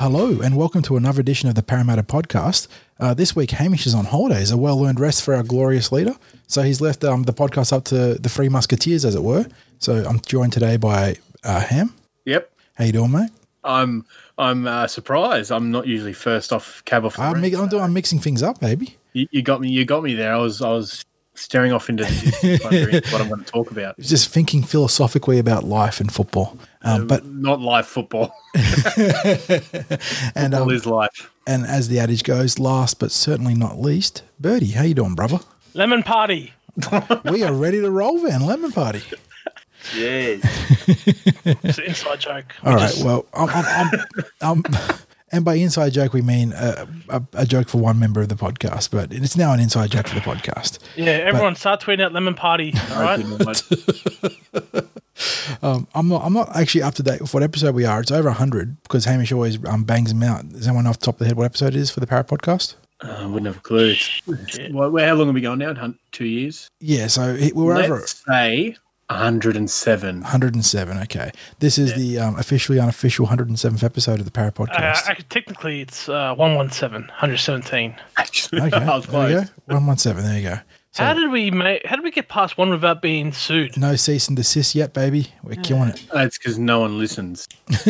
Hello, and welcome to another edition of the Parramatta Podcast. Uh, this week, Hamish is on holidays, a well earned rest for our glorious leader. So he's left um, the podcast up to the Three Musketeers, as it were. So I'm joined today by uh, Ham. Yep. How you doing, mate? I'm I'm uh, surprised. I'm not usually first off cab off. the I'm, mi- I'm, doing, I'm mixing things up, baby. You, you got me. You got me there. I was I was staring off into the distance, wondering what I'm going to talk about. Just thinking philosophically about life and football. Um, but Not live football. and All um, is life. and as the adage goes, last but certainly not least, Birdie, how you doing, brother? Lemon party. we are ready to roll, Van Lemon Party. Yes. It's an inside joke. We All right. just- Well, I'm, I'm, I'm, um, and by inside joke we mean a, a, a joke for one member of the podcast, but it's now an inside joke for the podcast. yeah, everyone start tweeting at lemon party. All right. I'm not. I'm not actually up to date with what episode we are. It's over hundred because Hamish always um, bangs them out. Is anyone off the top of the head what episode it is for the Parrot podcast? I wouldn't have a clue. Well, how long are we going now? Two years. Yeah. So it, we were over Let's say 107. 107. Okay. This is the um, officially unofficial 107th episode of the Parrot Uh, podcast. actually, technically, it's uh, 117, 117. Actually, okay. I was There you go. 117. There you go. So how did we make? How did we get past one without being sued? no cease and desist yet, baby. We're killing it. That's because no one listens.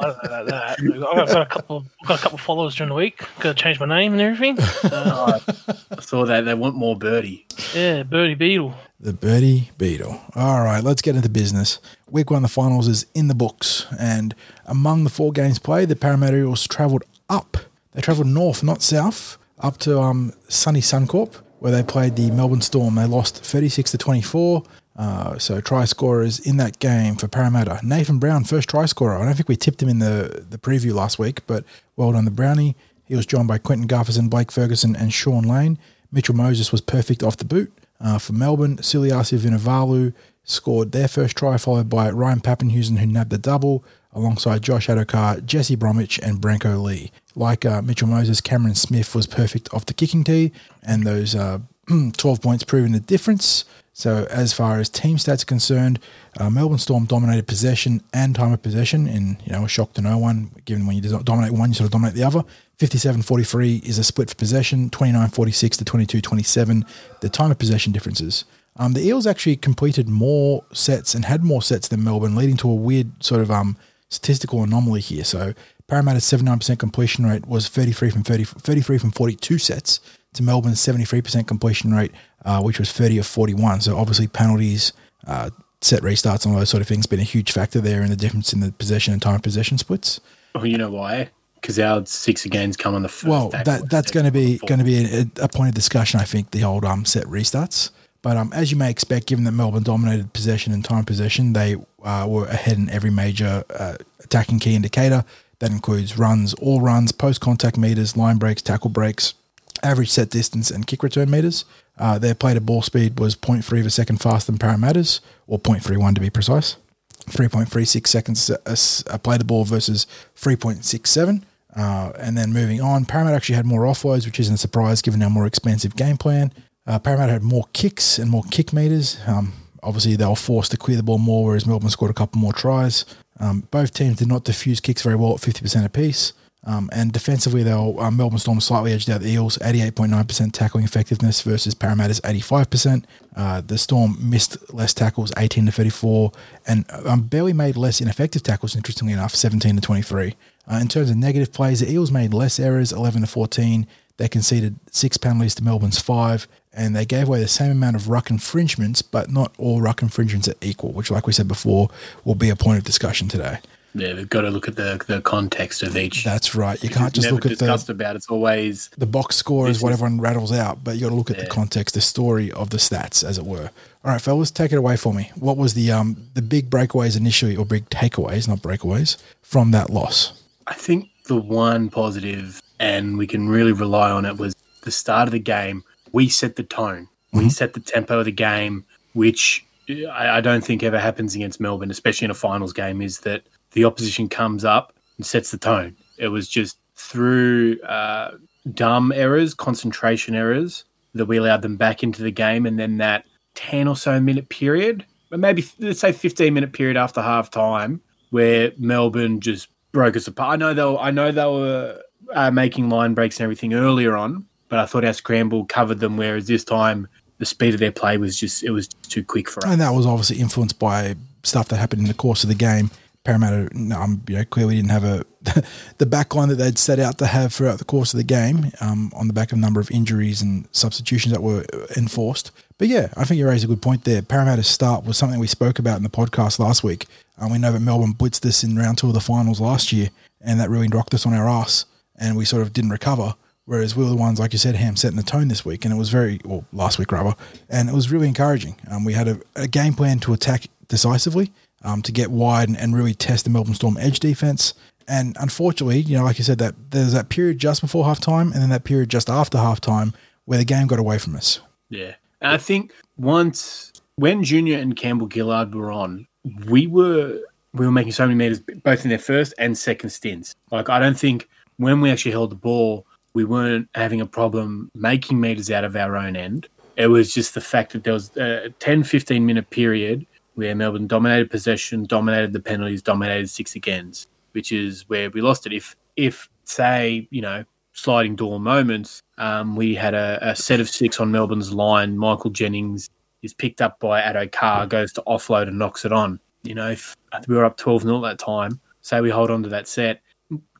Well, I don't know about that. I've got a couple. I've got a couple of followers during the week. Got to change my name and everything. Uh, I saw that they want more birdie. yeah, Birdie Beetle. The Birdie Beetle. All right, let's get into business. Week one, the finals is in the books, and among the four games played, the Parramatta Eels travelled up. They travelled north, not south, up to um, sunny Suncorp, where they played the Melbourne Storm. They lost 36 to 24. Uh, so try scorers in that game for Parramatta. Nathan Brown, first try scorer. I don't think we tipped him in the, the preview last week, but well done the Brownie. He was joined by Quentin Gutherson, Blake Ferguson, and Sean Lane. Mitchell Moses was perfect off the boot. Uh, for Melbourne, Suliasi Vunivalu scored their first try, followed by Ryan Papenhuyzen, who nabbed the double, alongside Josh Addo-Carr, Jesse Bromwich, and Brenko Lee. Like uh, Mitchell Moses, Cameron Smith was perfect off the kicking tee, and those uh, 12 points proving the difference. So, as far as team stats are concerned, uh, Melbourne Storm dominated possession and time of possession, and you know, a shock to no one, given when you dominate one, you sort of dominate the other. 57 43 is a split for possession, 29 46 to 22 27, the time of possession differences. Um, the Eels actually completed more sets and had more sets than Melbourne, leading to a weird sort of um, statistical anomaly here. So, Parramatta's 79% completion rate was 33 from 30, 33 from 42 sets to Melbourne's 73% completion rate, uh, which was 30 of 41. So obviously penalties, uh, set restarts, and all those sort of things been a huge factor there in the difference in the possession and time possession splits. Well, you know why? Because our six agains come on the first. Well, that that's going to be going to be a, a point of discussion, I think, the old um, set restarts. But um, as you may expect, given that Melbourne dominated possession and time possession, they uh, were ahead in every major uh, attacking key indicator. That includes runs, all runs, post contact meters, line breaks, tackle breaks, average set distance, and kick return meters. Uh, their play to ball speed was 0.3 of a second faster than Parramatta's, or 0.31 to be precise. 3.36 seconds a, a, a play to ball versus 3.67. Uh, and then moving on, Parramatta actually had more offloads, which isn't a surprise given our more expansive game plan. Uh, Parramatta had more kicks and more kick meters. Um, obviously, they were forced to clear the ball more, whereas Melbourne scored a couple more tries. Um, both teams did not diffuse kicks very well at 50% apiece. Um, and defensively, though, uh, Melbourne Storm slightly edged out the Eels, 88.9% tackling effectiveness versus Parramatta's 85%. Uh, the Storm missed less tackles, 18 to 34, and um, barely made less ineffective tackles, interestingly enough, 17 to 23. Uh, in terms of negative plays, the Eels made less errors, 11 to 14. They conceded six penalties to Melbourne's five, and they gave away the same amount of ruck infringements, but not all ruck infringements are equal, which, like we said before, will be a point of discussion today. Yeah, we've got to look at the the context of each. That's right. You can't just look at the discussed about. It's always the box score is what everyone rattles out, but you got to look at the context, the story of the stats, as it were. All right, fellas, take it away for me. What was the um the big breakaways initially, or big takeaways, not breakaways, from that loss? I think the one positive, and we can really rely on it, was the start of the game. We set the tone. We set the tempo of the game, which I, I don't think ever happens against Melbourne, especially in a finals game. Is that the opposition comes up and sets the tone? It was just through uh, dumb errors, concentration errors, that we allowed them back into the game, and then that ten or so minute period, but maybe let's say fifteen minute period after half time, where Melbourne just broke us apart. I know they were, I know they were uh, making line breaks and everything earlier on, but I thought our scramble covered them. Whereas this time, the speed of their play was just it was too quick for us. And that was obviously influenced by stuff that happened in the course of the game. Parramatta, um, you know, clearly didn't have a the backline that they'd set out to have throughout the course of the game, um, on the back of a number of injuries and substitutions that were enforced. But yeah, I think you raised a good point there. Parramatta's start was something we spoke about in the podcast last week. Um, we know that Melbourne blitzed us in round two of the finals last year, and that really rocked us on our ass, and we sort of didn't recover. Whereas we were the ones, like you said, Ham, setting the tone this week, and it was very, well, last week rather, and it was really encouraging. Um, we had a, a game plan to attack decisively, um, to get wide and, and really test the Melbourne Storm edge defense. And unfortunately, you know, like you said, that there's that period just before halftime, and then that period just after halftime where the game got away from us. Yeah, and I think once when Junior and Campbell Gillard were on, we were we were making so many meters both in their first and second stints. Like I don't think when we actually held the ball, we weren't having a problem making meters out of our own end. It was just the fact that there was a 10, 15 minute period where Melbourne dominated possession, dominated the penalties, dominated six agains, which is where we lost it. If if say you know sliding door moments, um, we had a, a, set of six on Melbourne's line. Michael Jennings is picked up by Addo-Carr, goes to offload and knocks it on. You know, if we were up 12 0 at that time, say we hold on to that set,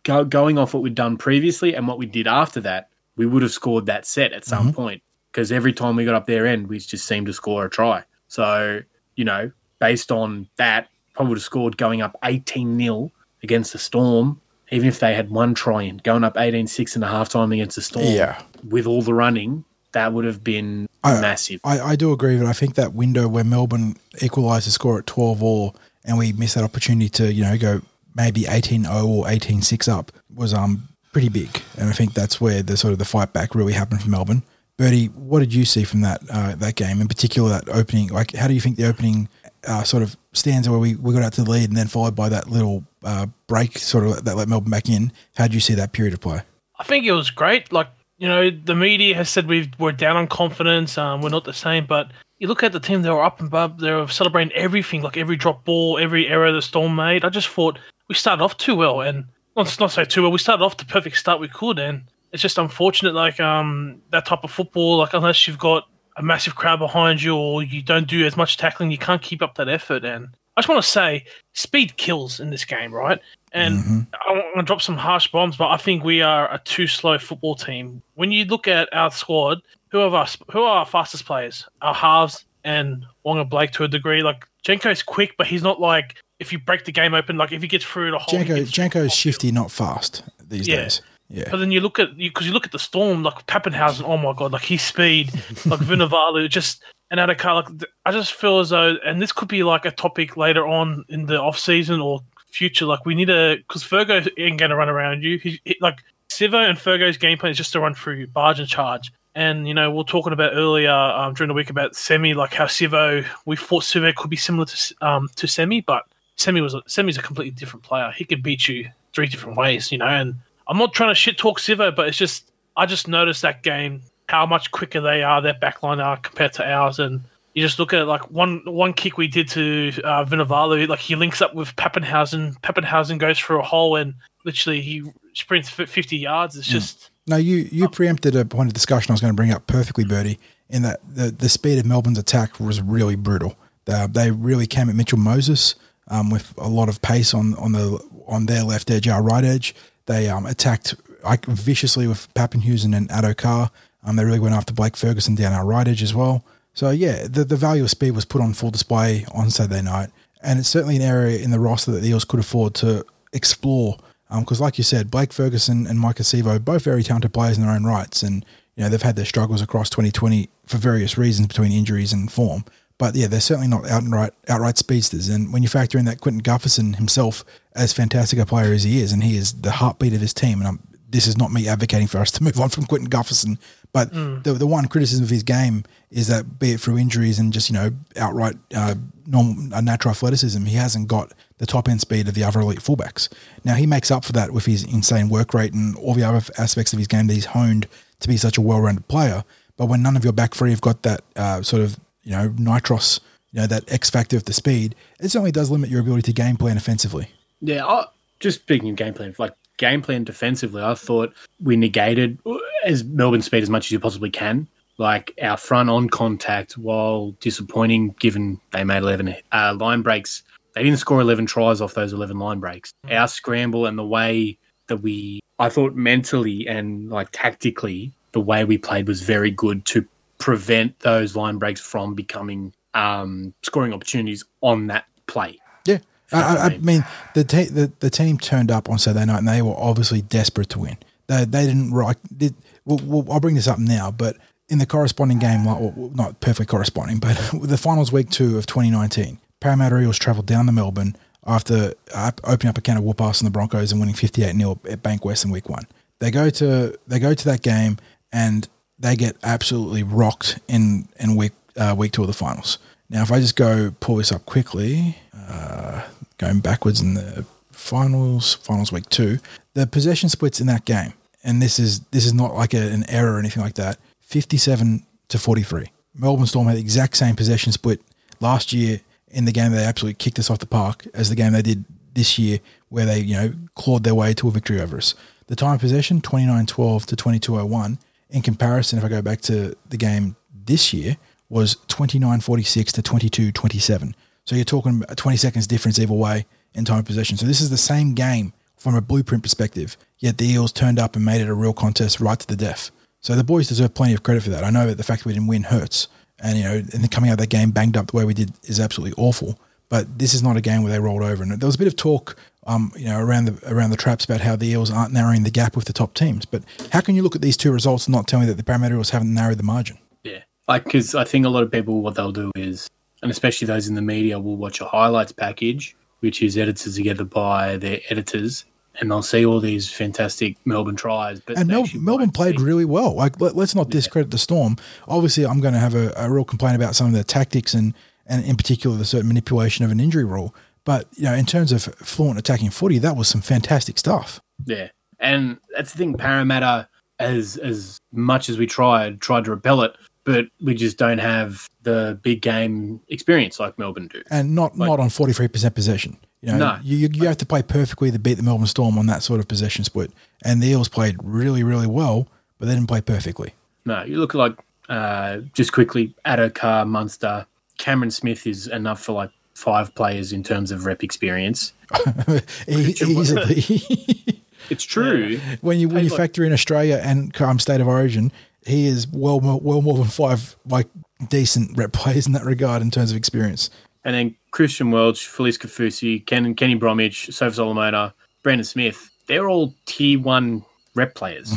go, going off what we'd done previously and what we did after that, we would have scored that set at some mm-hmm. point because every time we got up their end, we just seemed to score a try. So, you know, based on that, probably would have scored going up 18 0 against the Storm, even if they had one try in, going up 18 6 and a half time against the Storm. Yeah. With all the running, that would have been I, massive. I, I do agree, but I think that window where Melbourne equalised the score at 12 all and we missed that opportunity to, you know, go maybe 18 0 or 18 6 up was um pretty big. And I think that's where the sort of the fight back really happened for Melbourne. Bertie, what did you see from that uh, that game, in particular that opening? Like, how do you think the opening uh, sort of stanza where we, we got out to the lead and then followed by that little uh, break sort of that let Melbourne back in. How did you see that period of play? I think it was great. Like, you know, the media has said we we're down on confidence, um, we're not the same, but you look at the team, they were up and above, they were celebrating everything, like every drop ball, every error the Storm made. I just thought we started off too well, and not, not say too well, we started off the perfect start we could, and it's just unfortunate, like um, that type of football, like unless you've got a massive crowd behind you or you don't do as much tackling, you can't keep up that effort. And I just want to say, speed kills in this game, right? And mm-hmm. I want to drop some harsh bombs, but I think we are a too slow football team. When you look at our squad, who are our, who are our fastest players? Our halves and Waqa Blake to a degree. Like Jenko's quick, but he's not like if you break the game open, like if he gets through the whole. Jenko, Jenko's shifty, not fast these yeah. days. Yeah. But then you look at because you, you, look at the storm, like Papenhuyzen. Oh my god, like his speed, like Vunivalu, just and Addo-Carr. Like I just feel as though, and this could be like a topic later on in the off season or future. Like we need a because Fergo ain't going to run around you. He, he, like Sivo and Fergo's game plan is just to run through barge and charge. And you know, we are talking about earlier um, during the week about Semi, like how Sivo, we thought Sivo could be similar to um, to Semi, but Semi was a, Semi's a completely different player. He could beat you three different ways, you know, and I'm not trying to shit talk Sivo, but it's just I just noticed that game how much quicker they are, their backline are compared to ours, and you just look at it like one one kick we did to uh, Vunivalu, like he links up with Papenhuyzen. Papenhuyzen goes through a hole and literally he sprints 50 yards. It's hmm. just. Mm. No, you you preempted a point of discussion I was going to bring up perfectly, Bertie. In that the the speed of Melbourne's attack was really brutal. They, they really came at Mitchell Moses um, with a lot of pace on on the on their left edge, our right edge. They um, attacked like viciously with Papenhuyzen and Addo-Carr. Um, they really went after Blake Ferguson down our right edge as well. So yeah, the, the value of speed was put on full display on Saturday night, and it's certainly an area in the roster that the Eels could afford to explore. Because, um, like you said, Blake Ferguson and Maika Sivo, both very talented players in their own rights, and you know they've had their struggles across 2020 for various reasons between injuries and form. But yeah, they're certainly not outright outright speedsters. And when you factor in that Quinton Gutherson himself, as fantastic a player as he is, and he is the heartbeat of his team, and I'm, this is not me advocating for us to move on from Quinton Gutherson, but mm. the, the one criticism of his game is that, be it through injuries and just you know outright uh, normal uh, natural athleticism, he hasn't got the top end speed of the other elite fullbacks. Now he makes up for that with his insane work rate and all the other aspects of his game that he's honed to be such a well rounded player. But when none of your back three have got that uh, sort of you know, nitros, you know, that X factor of the speed, it certainly does limit your ability to game plan offensively. Yeah, I, just speaking of game plan, like game plan defensively, I thought we negated as Melbourne speed as much as you possibly can. Like our front on contact, while disappointing, given they made eleven uh, line breaks, they didn't score eleven tries off those eleven line breaks. Our scramble and the way that we, I thought mentally and like tactically, the way we played was very good to prevent those line breaks from becoming um, scoring opportunities on that play. Yeah. I, I, I mean, the, te- the the team turned up on Saturday night, and they were obviously desperate to win. They they didn't like. Did, well, well, I'll bring this up now, but in the corresponding game, like well, not perfectly corresponding, but the finals week two of 2019, Parramatta Eels travelled down to Melbourne after uh, opening up a can of whoop ass on the Broncos and winning 58 0 at Bankwest in week one. They go to they go to that game and they get absolutely rocked in in week uh, week two of the finals. Now, if I just go pull this up quickly, uh, going backwards in the finals, finals week two, the possession splits in that game, and this is this is not like a, an error or anything like that. Fifty-seven to forty-three. Melbourne Storm had the exact same possession split last year in the game they absolutely kicked us off the park as the game they did this year, where they you know clawed their way to a victory over us. The time of possession 29-12 to 22-01. In comparison, if I go back to the game this year, was 29-46 to 22-27. So you're talking a 20 seconds difference either way in time of possession. So this is the same game from a blueprint perspective, yet the Eels turned up and made it a real contest right to the death. So the boys deserve plenty of credit for that. I know that the fact that we didn't win hurts, and you know, and coming out of that game banged up the way we did is absolutely awful. But this is not a game where they rolled over. And there was a bit of talk, um, you know, around the around the traps about how the Eels aren't narrowing the gap with the top teams. But how can you look at these two results and not tell me that the Parramatta Eels haven't narrowed the margin? Yeah, like because I think a lot of people what they'll do is, and especially those in the media, will watch a highlights package, which is edited together by their editors, and they'll see all these fantastic Melbourne tries. But And Mel- Melbourne played see- really well. Like, let, us not discredit the Storm. Obviously, I'm going to have a, a real complaint about some of the tactics and, and in particular the certain manipulation of an injury rule. But you know, in terms of fluent attacking footy, that was some fantastic stuff. Yeah, and that's the thing. Parramatta, as as much as we tried, tried to repel it, but we just don't have the big game experience like Melbourne do. and not Like- not on forty three percent possession. You know, No. you, you you have to play perfectly to beat the Melbourne Storm on that sort of possession split. And the Eels played really really well, but they didn't play perfectly. No, you look like uh, just quickly Addo-Carr, Munster, Cameron Smith is enough for like five players in terms of rep experience. E- easily, It's true. when you when you Hey, look- factor in Australia and um, state of origin, he is well more, well more than five like decent rep players in that regard in terms of experience. And then Christian Welch, Felise Kaufusi, Ken, Kenny Bromwich, Asofa-Solomona, Brandon Smith, they're all tier one rep players.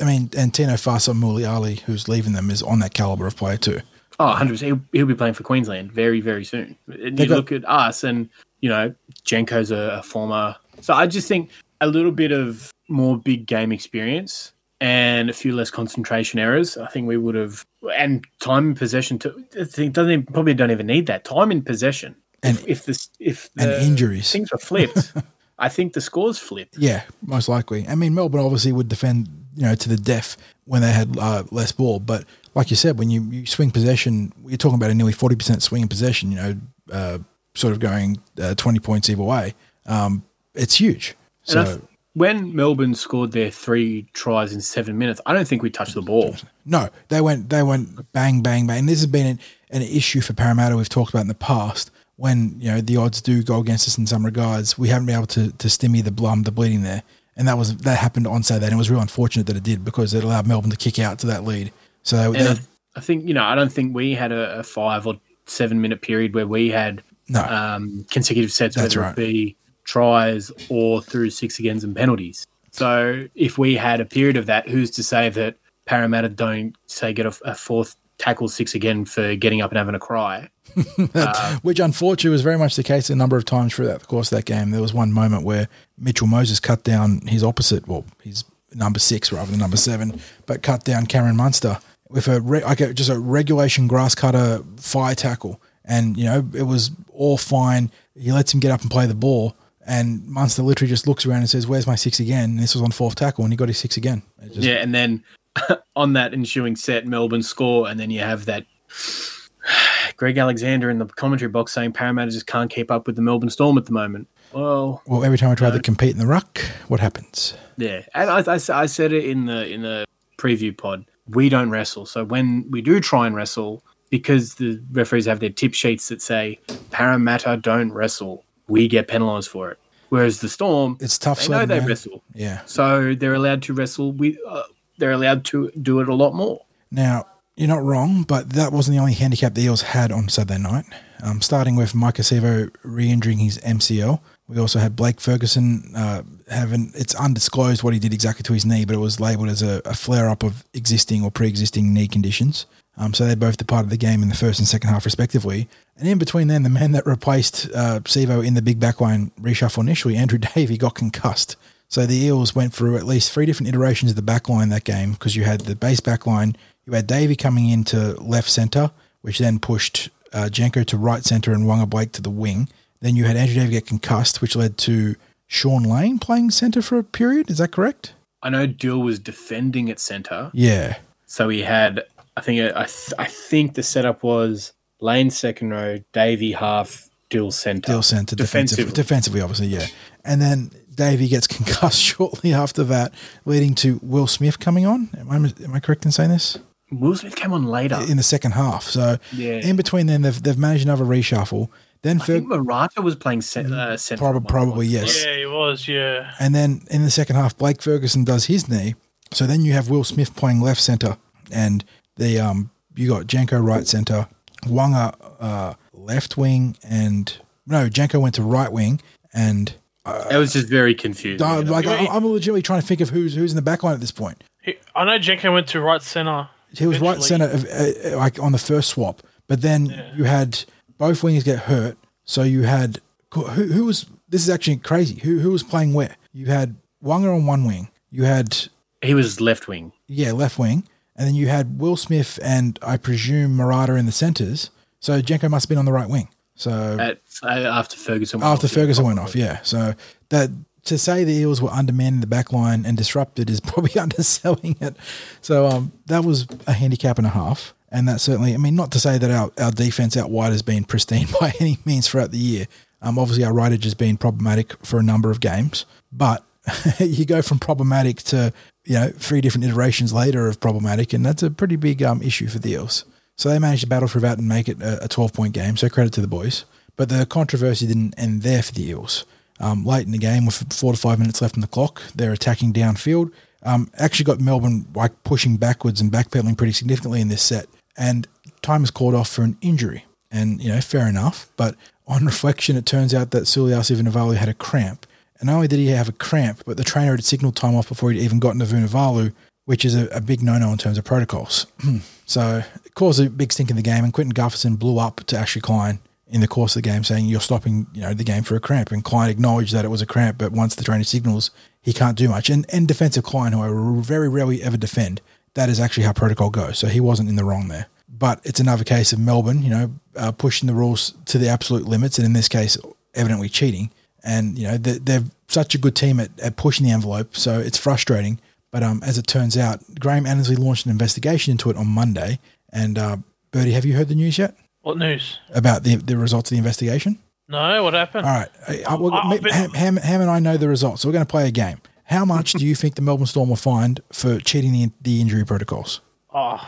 I mean, and Tino Fa'asuamaleaui, who's leaving them, is on that caliber of player too. Oh, 100%. He'll, he'll be playing for Queensland very, very soon. And They you got- look at us, and, you know, Jenko's a, a former. So I just think a little bit of more big game experience and a few less concentration errors. I think we would have. And time in possession, to, I think doesn't even, probably don't even need that. Time in possession. And- if, if, this, if and injuries. things were flipped, I think the scores flipped. Yeah, most likely. I mean, Melbourne obviously would defend, you know, to the death when they had uh, less ball. But like you said, when you, you swing possession, you're talking about a nearly 40% swing in possession, you know, uh, sort of going uh, 20 points either way. Um, it's huge. So, th- when Melbourne scored their three tries in seven minutes, I don't think we touched the ball. no, they went, they went bang, bang, bang. And this has been an, an issue for Parramatta we've talked about in the past. When, you know, the odds do go against us in some regards, we haven't been able to, to stimmy the blum, the bleeding there. And that was that happened on Saturday, and it was real unfortunate that it did because it allowed Melbourne to kick out to that lead. So they, I, I think, you know, I don't think we had a, a five or seven minute period where we had no, um, consecutive sets, That's whether right. it be tries or through six agains and penalties. So if we had a period of that, who's to say that Parramatta don't say get a, a fourth tackle six again for getting up and having a cry? Uh, which unfortunately was very much the case a number of times throughout the course of that game. There was one moment where Mitchell Moses cut down his opposite, well, his number six rather than number seven, but cut down Cameron Munster with a re- like a, just a regulation grass cutter fire tackle, and you know it was all fine. He lets him get up and play the ball. And Munster literally just looks around and says, "Where's my six again?" And this was on fourth tackle, and he got his six again. Just- yeah, and then on that ensuing set, Melbourne score, and then you have that Greg Alexander in the commentary box saying Parramatta just can't keep up with the Melbourne Storm at the moment. Well, Well, every time I try to compete in the ruck, what happens? yeah, and I, I, I said it in the in the preview pod. We don't wrestle, so when we do try and wrestle, because the referees have their tip sheets that say Parramatta don't wrestle, we get penalised for it. Whereas the Storm, It's tough they know they man. wrestle, Yeah. so they're allowed to wrestle. We uh, they're allowed to do it a lot more. Now, you're not wrong, but that wasn't the only handicap the Eels had on Saturday night. Um, starting with Maika Sivo re-injuring his MCL. We also had Blake Ferguson uh, having, it's undisclosed what he did exactly to his knee, but it was labelled as a, a flare-up of existing or pre-existing knee conditions. Um, so they both departed the game in the first and second half, respectively. And in between then, the man that replaced uh, in the big backline reshuffle initially, Andrew Davey, got concussed. So the Eels went through at least three different iterations of the backline that game because you had the base backline, you had Davey coming into left centre, which then pushed uh, Jenko to right centre and Waqa Blake to the wing. Then you had Andrew Davey get concussed, which led to Sean Lane playing centre for a period. Is that correct? I know Dill was defending at centre, Yeah. so he had. I think I, th- I think the setup was Lane second row, Davey half, Dill centre. Dill centre. Defensively. defensively, obviously, yeah. And then Davey gets concussed shortly after that, leading to Will Smith coming on. Am I, am I correct in saying this? Will Smith came on later. In the second half. So Yeah. in between then, they've, they've managed another reshuffle. Then I Ferg, think Marata was playing cent- uh, centre. Prob- at one probably, yes. Yeah, he was. Yeah. And then in the second half, Blake Ferguson does his knee. So then you have Will Smith playing left centre, and the um you got Jenko right centre, Waqa uh, left wing, and no, Jenko went to right wing, and It was just very confusing. uh, like I, I'm legitimately trying to think of who's who's in the back line at this point. He, I know Jenko went to right center. He was right centre, uh, uh, like on the first swap, but then you had both wings get hurt. So you had who, who was this is actually crazy. Who who was playing where? You had Waqa on one wing. You had he was left wing. yeah, left wing. And then you had Will Smith and I presume Marata in the centres. So Jenko must have been on the right wing. So At, uh, after Ferguson. went after off, yeah, Ferguson went off, yeah. So that to say the Eels were undermanned in the back line and disrupted is probably underselling it. So um, that was a handicap and a half. And that certainly, I mean, not to say that our, our defense out wide has been pristine by any means throughout the year. Um, obviously, our rightage has been problematic for a number of games, but you go from problematic to you know three different iterations later of problematic, and that's a pretty big um, issue for the Eels. So they managed to battle through that and make it a, a 12 point game. So credit to the boys. But the controversy didn't end there for the Eels. Um, late in the game, with four to five minutes left on the clock, they're attacking downfield. Um, actually got Melbourne like pushing backwards and backpedaling pretty significantly in this set, and time is called off for an injury. And you know, fair enough. But on reflection, it turns out that Suliasi Vunivalu had a cramp. And not only did he have a cramp, but the trainer had signaled time off before he'd even gotten to Vunivalu, which is a, a big no-no in terms of protocols. so caused a big stink in the game, and Quentin Gutherson blew up to Ashley Klein in the course of the game, saying you're stopping, you know, the game for a cramp. And Klein acknowledged that it was a cramp, but once the trainer signals, he can't do much. And and defensive Klein, who I very rarely ever defend, that is actually how protocol goes. So he wasn't in the wrong there. But it's another case of Melbourne, you know, uh, pushing the rules to the absolute limits, and in this case, evidently cheating. And you know, they're, they're such a good team at, at pushing the envelope, so it's frustrating. But um, as it turns out, Graham Annesley launched an investigation into it on Monday. And uh, Bertie, have you heard the news yet What news? about the the results of the investigation? No, what happened? All right, well, been- Ham, Ham, Ham and I know the results, so we're going to play a game. How much do you think the Melbourne Storm will find for cheating the, the injury protocols? Oh,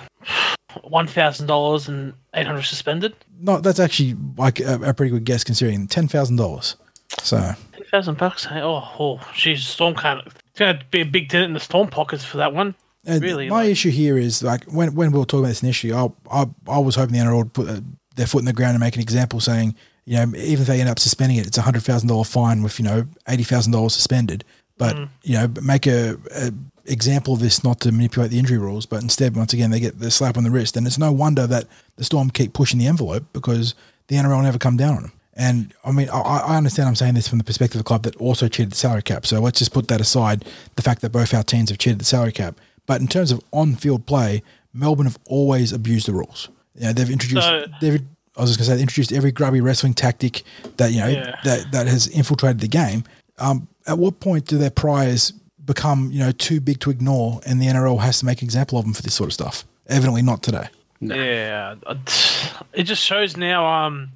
one thousand dollars and eight hundred suspended. No, that's actually like a, a pretty good guess considering ten thousand dollars. So Ten thousand bucks. eh? Oh, oh, geez, Storm can't. It's gonna be a big dent in the Storm pockets for that one. Uh, Really, my like- issue here is like when when we were talking about this initially, I I, I was hoping the NRL would put uh, their foot in the ground and make an example, saying you know even if they end up suspending it, it's a hundred thousand dollar fine with you know eighty thousand dollars suspended. But Mm. you know make a, a example of this not to manipulate the injury rules, but instead once again they get the slap on the wrist, and it's no wonder that the Storm keep pushing the envelope because the NRL never come down on them. And I mean, I, I understand I'm saying this from the perspective of a club that also cheated the salary cap. So let's just put that aside, the fact that both our teams have cheated the salary cap. But in terms of on-field play, Melbourne have always abused the rules. You know, they've introduced, So- they've, I was just going to say, they introduced every grubby wrestling tactic that you know Yeah. that that has infiltrated the game. Um, at what point do their priors become you know too big to ignore, and the NRL has to make an example of them for this sort of stuff? Evidently, not today. No. Yeah, it just shows now. Um,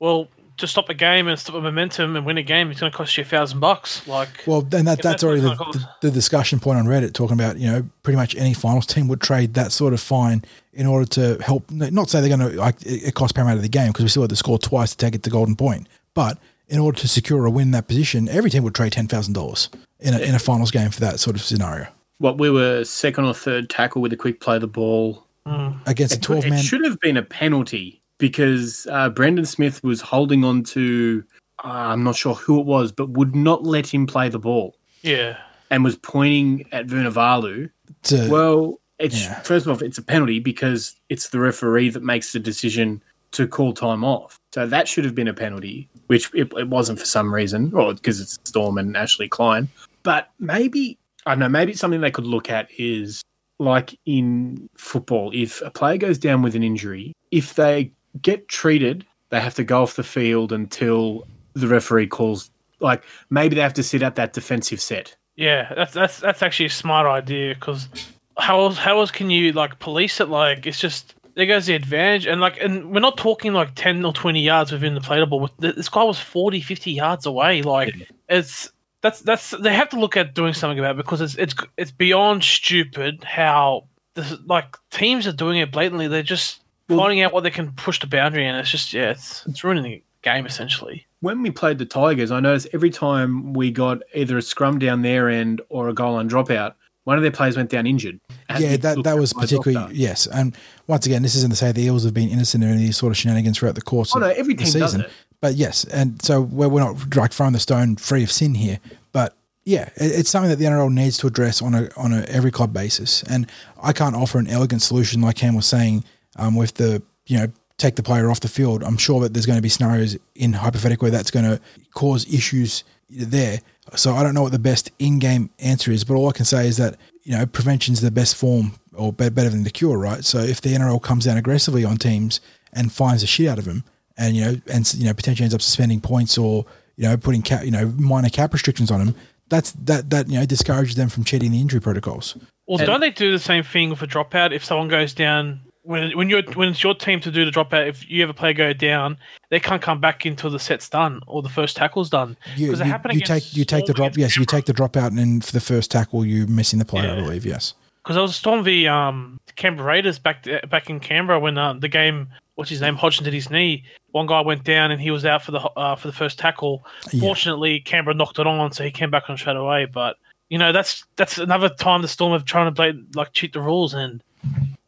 well, to stop a game and stop a momentum and win a game, it's going to cost you a thousand bucks. Like, Well, then that, that's that's already the, the, the discussion point on Reddit talking about, you know, pretty much any finals team would trade that sort of fine in order to help, not say they're going to, like, it, costs Paramount Parramatta the game because we still had to score twice to take it to Golden Point. But in order to secure a win in that position, every team would trade $10,000 in a, in a finals game for that sort of scenario What we were second or third tackle with a quick play of the ball. Hmm. against a It, 12 it man. should have been a penalty because uh, Brandon Smith was holding on to, uh, I'm not sure who it was, but would not let him play the ball yeah, and was pointing at Vunivalu. To, Well, it's Yeah. first of all, it's a penalty because it's the referee that makes the decision to call time off. So that should have been a penalty, which it, it wasn't for some reason, or because it's Storm and Ashley Klein. But maybe I don't know. Maybe something they could look at is like in football, if a player goes down with an injury, if they get treated, they have to go off the field until the referee calls. Like maybe they have to sit at that defensive set. yeah. That's that's that's actually a smart idea because how else how else can you like police it? Like, it's just there goes the advantage, and like, and we're not talking like ten or twenty yards within the play ball. This guy was 40, 50 yards away. Like, it's that's that's they have to look at doing something about it because it's it's it's beyond stupid how this, like teams are doing it blatantly. They're just Well- finding out what they can push the boundary, and it's just yeah, it's it's ruining the game essentially. when we played the Tigers, I noticed every time we got either a scrum down their end or a goal on dropout, one of their players went down injured. Yeah, that, that was particularly, doctor. yes. And once again, this isn't to say the Eels have been innocent of any sort of shenanigans throughout the course Oh, no, of every the team does season. it. But yes, and so we're, we're not like throwing the stone free of sin here. But yeah, it's something that the NRL needs to address on a on a every club basis. And I can't offer an elegant solution like Cam was saying um, with the you know take the player off the field. I'm sure that there's going to be scenarios in hypothetical where that's going to cause issues there. So I don't know what the best in-game answer is, but all I can say is that you know prevention's the best form or better than the cure, right? So if the NRL comes down aggressively on teams and finds the shit out of them, and you know, and you know, potentially ends up suspending points or you know, putting cap, you know, minor cap restrictions on them, that's that that you know discourages them from cheating the injury protocols. Well, And- don't they do the same thing with a dropout? If someone goes down, when when you're when it's your team to do the dropout, if you have a player go down, they can't come back until the set's done or the first tackle's done. You, you, you take you take the drop. Yes, you take the drop out, and then for the first tackle, you're missing the player. I believe. Yes. Because I was Storm v um Canberra Raiders back back in Canberra when uh, the game what's his name Hodgson did his knee. One guy went down and he was out for the uh, for the first tackle. Yeah. Fortunately, Canberra knocked it on, so he came back on straight away. But you know that's that's another time the Storm have trying to play like cheat the rules and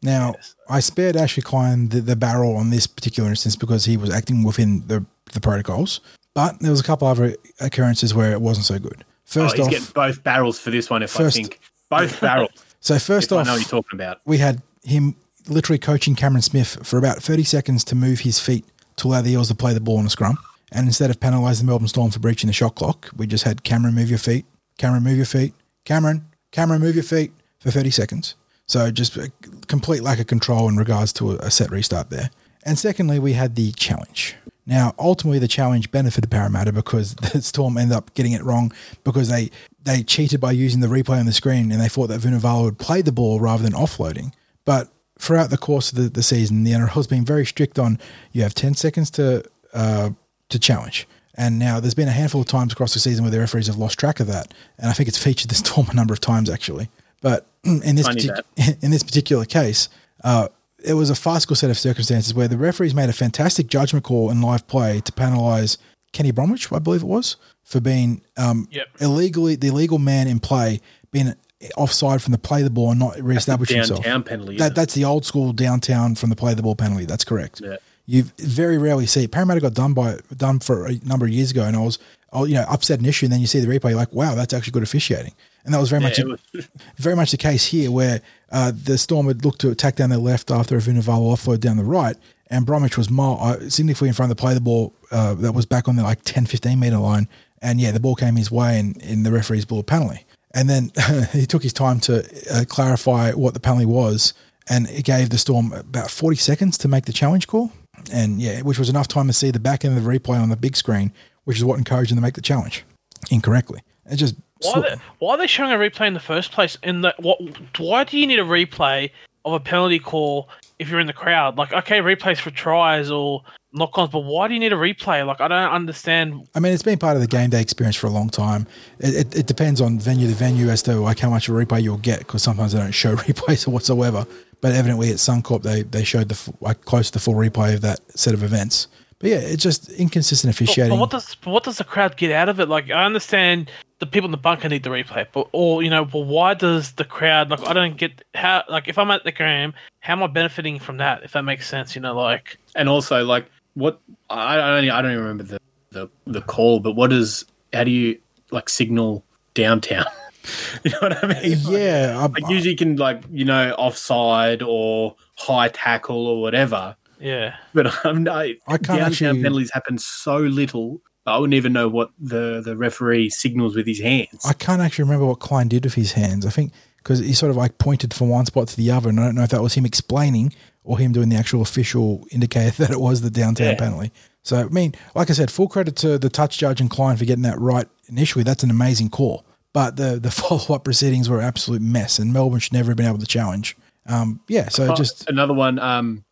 Now, I spared Ashley Klein the, the barrel on this particular instance because he was acting within the, the protocols. But there was a couple other occurrences where it wasn't so good. Oh, First he's off, getting both barrels for this one, if First- I think. Both barrels. so first if I know you're talking about. we had him literally coaching Cameron Smith for about 30 seconds to move his feet to allow the Eels to play the ball in a scrum. And instead of penalising the Melbourne Storm for breaching the shot clock, we just had Cameron move your feet, Cameron move your feet, Cameron, Cameron move your feet for 30 seconds. So just a complete lack of control in regards to a, set restart there. And secondly, we had the challenge. Now, ultimately, the challenge benefited Parramatta because the Storm ended up getting it wrong because they they cheated by using the replay on the screen and they thought that Vunivalu would play the ball rather than offloading. But throughout the course of the, the season, the NRL has been very strict on you have 10 seconds to uh, to challenge. And now there's been a handful of times across the season where the referees have lost track of that. And I think it's featured the Storm a number of times actually. But in this partic- in this particular case, uh, it was a farcical set of circumstances where the referees made a fantastic judgment call in live play to penalise Kenny Bromwich, I believe it was, for being um, Yep. illegally the illegal man in play being offside from the play the ball and not re-establish himself. Penalty. That, that's the old school downtown from the play the ball penalty. That's correct. Yeah. You very rarely see it. Parramatta got done by done for a number of years ago, and I was, oh, you know, upset an issue, and then you see the replay, you're like, wow, that's actually good officiating, and that was very Yeah, much was- very much the case here, where uh, the Storm had looked to attack down their left after a Vunivalu offload down the right, and Bromwich was mile, uh, significantly in front of the play. The ball uh, that was back on the like 10, 15 meter line, and yeah, the ball came his way, and in the referee's blew a penalty, and then he took his time to uh, clarify what the penalty was, and it gave the Storm about forty seconds to make the challenge call, and yeah, which was enough time to see the back end of the replay on the big screen, which is what encouraged them to make the challenge incorrectly. It just Why are, they, why are they showing a replay in the first place? In the what? Why do you need a replay of a penalty call if you're in the crowd. Like, okay, replays for tries or knock-ons, but why do you need a replay? Like, I don't understand. I mean, it's been part of the game day experience for a long time. It, it, it depends on venue to venue as to like how much of a replay you'll get because sometimes they don't show replays whatsoever. But evidently at Suncorp, they they showed the like close to the full replay of that set of events. But yeah, it's just inconsistent But, officiating. but what does but what does the crowd get out of it? Like, I understand the people in the bunker need the replay, but or you know, but why does the crowd like? I don't get how like if I'm at the game, how am I benefiting from that? If that makes sense, you know, like And also, like, what I I don't, I don't even remember the, the the call, but what is how do you like signal downtown? you know what I mean? Uh, like, yeah, I, like usually you can like you know offside or high tackle or whatever. Yeah. But um, I, I can't downtown actually- penalties happen so little. I wouldn't even know what the, the referee signals with his hands. I can't actually remember what Klein did with his hands. I think because he sort of like pointed from one spot to the other, and I don't know if that was him explaining or him doing the actual official indicator that it was the downtown Yeah. penalty. So I mean, like I said, full credit to the touch judge and Klein for getting that right initially. That's an amazing call. But the the follow up proceedings were an absolute mess, and Melbourne should never have been able to challenge. Um, yeah, so Oh, just another one. Um,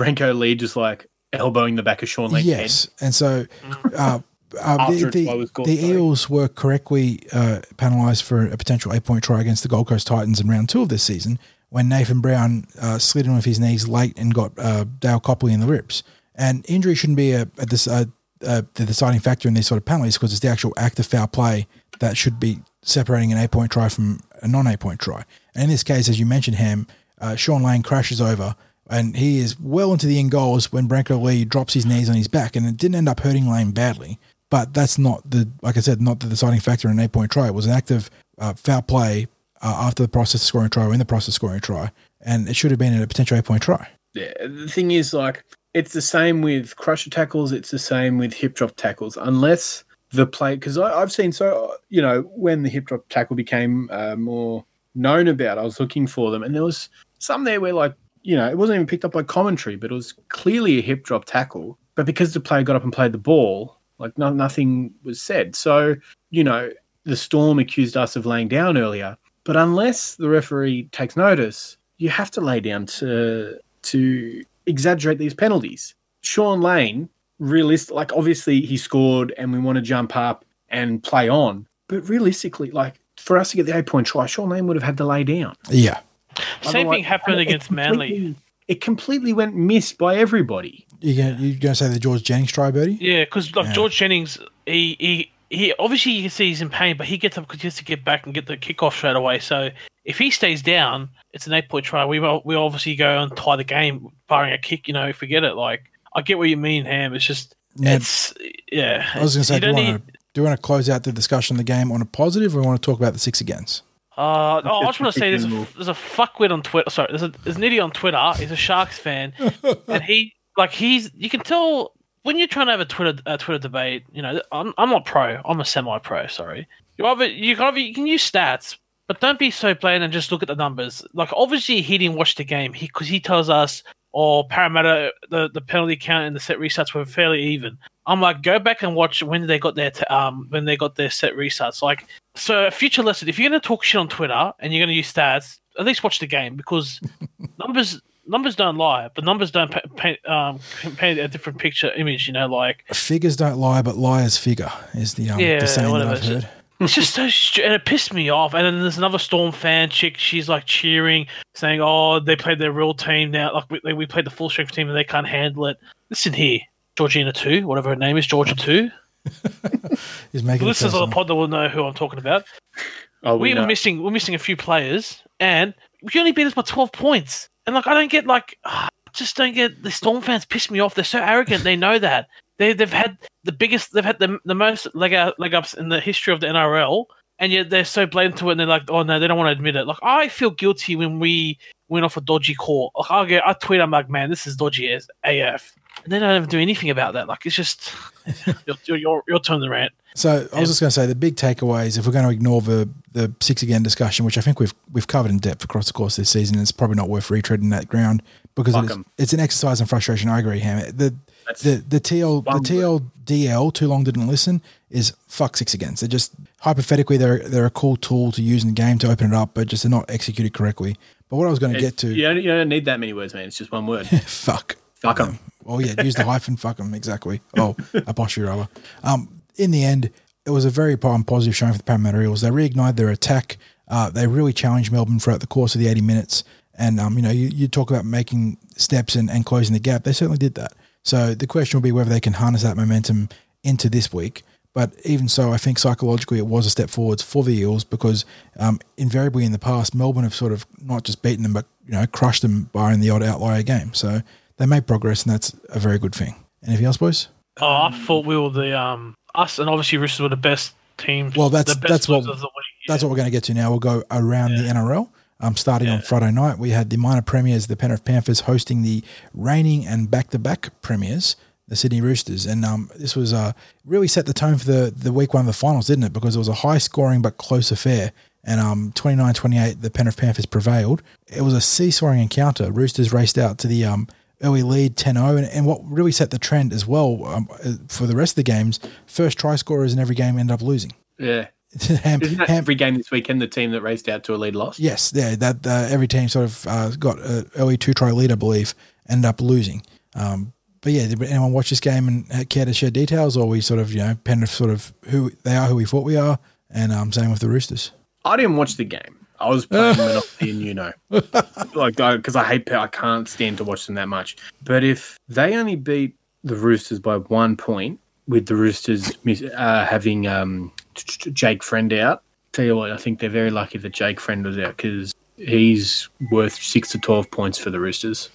Brenko Lee just like elbowing the back of Sean Lane's yes, and so uh, uh, the, the, the. Eels were correctly uh, penalised for a potential eight point try against the Gold Coast Titans in round two of this season when Nathan Brown uh, slid in with his knees late and got uh, Dale Copley in the ribs. And injury shouldn't be a, a, uh, uh, the deciding factor in these sort of penalties because it's the actual act of foul play that should be separating an eight point try from a non eight point try. And in this case, as you mentioned, Ham, uh, Sean Lane crashes over and he is well into the end goals when Brenko Lee drops his knees on his back, and it didn't end up hurting Lane badly. But that's not the, like I said, not the deciding factor in an eight point try. It was an act of uh, foul play uh, after the process of scoring try or in the process of scoring try, and it should have been a potential eight point try. Yeah, the thing is, like, it's the same with crusher tackles. It's the same with hip drop tackles, unless the play. Because I've seen so you know when the hip drop tackle became uh, more known about, I was looking for them, and there was some there where like you know it wasn't even picked up by commentary, but it was clearly a hip drop tackle. But because the player got up and played the ball, like no, nothing was said. So you know the Storm accused us of laying down earlier, but unless the referee takes notice, you have to lay down to to exaggerate these penalties. Sean Lane, realistic, like obviously he scored, and we want to jump up and play on, but realistically, like for us to get the eight point try, Sean Lane would have had to lay down. Yeah, Same Otherwise- thing happened against Manly. It completely went missed by everybody. you gonna you gonna say the George Jennings try, Bertie? Yeah, because like Yeah. George Jennings, he he he obviously you can see he's in pain, but he gets up because he has to get back and get the kickoff straight away. So if he stays down, it's an eight point try. We will- we obviously go and tie the game, barring a kick. You know, if we get it, like I get what you mean, Ham. It's just Now, it's yeah. I was gonna say, you do you want need. to do you want to close out the discussion of the game on a positive, or we want to talk about the six against? Uh, oh, I just want to say there's a, there's a fuckwit on Twitter. Sorry, there's a there's an idiot on Twitter. He's a Sharks fan, and he like he's you can tell when you're trying to have a Twitter a Twitter debate. You know, I'm I'm not pro. I'm a semi pro. Sorry, you either you can either, you can use stats, but don't be so plain and just look at the numbers. Like obviously he didn't watch the game. He because he tells us. Or Parramatta, the, the penalty count and the set resets were fairly even. I'm like, go back and watch when they got their t- um when they got their set resets. Like, so future lesson: if you're going to talk shit on Twitter and you're going to use stats, at least watch the game because numbers numbers don't lie, but numbers don't pa- paint um paint a different picture image. You know, like Figures don't lie, but liars figure is the um, Yeah, the saying that. I've heard. It's just so stu- and it pissed me off. And then there's another Storm fan chick. She's like cheering, saying, "Oh, they played their real team now. Like we, we played the full strength team and they can't handle it." Listen here, Georgina two, whatever her name is, Georgia two. He's making it Listeners on the pod that will know who I'm talking about. Oh, we we were know. missing we're missing a few players, and we only beat us by twelve points. And like I don't get like just don't get the Storm fans piss me off. They're so arrogant. They know that they they've had the biggest they've had the the most leg out, leg ups in the history of the NRL, and yet they're so blatant to it. And they're like, oh no, they don't want to admit it. Like I feel guilty when we went off a dodgy call. Like I get I tweet, I'm like, man, this is dodgy as AF. And they don't even do anything about that. Like it's just your your your, your turn to rant. So I was just going to say the big takeaways. If we're going to ignore the the six again discussion, which I think we've we've covered in depth across the course of this season, it's probably not worth retreading that ground because Fuck it's, 'em. it's an exercise in frustration. I agree, Ham. The That's the the TL the TLDL too long didn't listen is fuck six against. They're just hypothetically they're they're a cool tool to use in the game to open it up, but just they're not executed correctly. But what I was going to get to, You don't, you don't need that many words, man. It's just one word. fuck. Fuck them. Oh yeah, use the hyphen. Fuck them exactly. Oh, apostrophe rather. Um, in the end, it was a very positive showing for the Parramatta Eels. They reignited their attack. Uh, they really challenged Melbourne throughout the course of the eighty minutes. And um, you know, you, you talk about making steps and, and closing the gap. They certainly did that. So the question will be whether they can harness that momentum into this week. But even so, I think psychologically it was a step forwards for the Eels because um, invariably in the past, Melbourne have sort of not just beaten them, but you know crushed them by in the odd outlier game. So they made progress, and that's a very good thing. Anything else, boys? Oh, I thought we were the um us and obviously Roosters were the best team. Well, that's- the best that's what- ones of the week. That's what we're going to get to now. We'll go around the NRL. Um, starting on Friday night, we had the minor premiers, the Penrith Panthers, hosting the reigning and back-to-back premiers, the Sydney Roosters, and um, this was uh, really set the tone for the the week one of the finals, didn't it? Because it was a high-scoring but close affair, and um, 29-28, the Penrith Panthers prevailed. It was a seesawing encounter. Roosters raced out to the um, early lead 10-0, and, and what really set the trend as well um, for the rest of the games, first try scorers in every game ended up losing. Yeah. Ham- Isn't that Ham- every game this weekend the team that raced out to a lead lost? Yes, yeah, that uh, every team sort of uh, got an early two try lead, I believe, ended up losing. Um, but yeah, did anyone watch this game and care to share details, or we sort of you know Penrith sort of who they are, who we thought we are, and um, same with the Roosters. I didn't watch the game. I was playing Monopoly and you know, like because I hate, I can't stand to watch them that much. But if they only beat the Roosters by one point, with the Roosters uh, having um, Jake Friend out, tell you what, I think they're very lucky that Jake Friend was out because he's worth six to twelve points for the Roosters.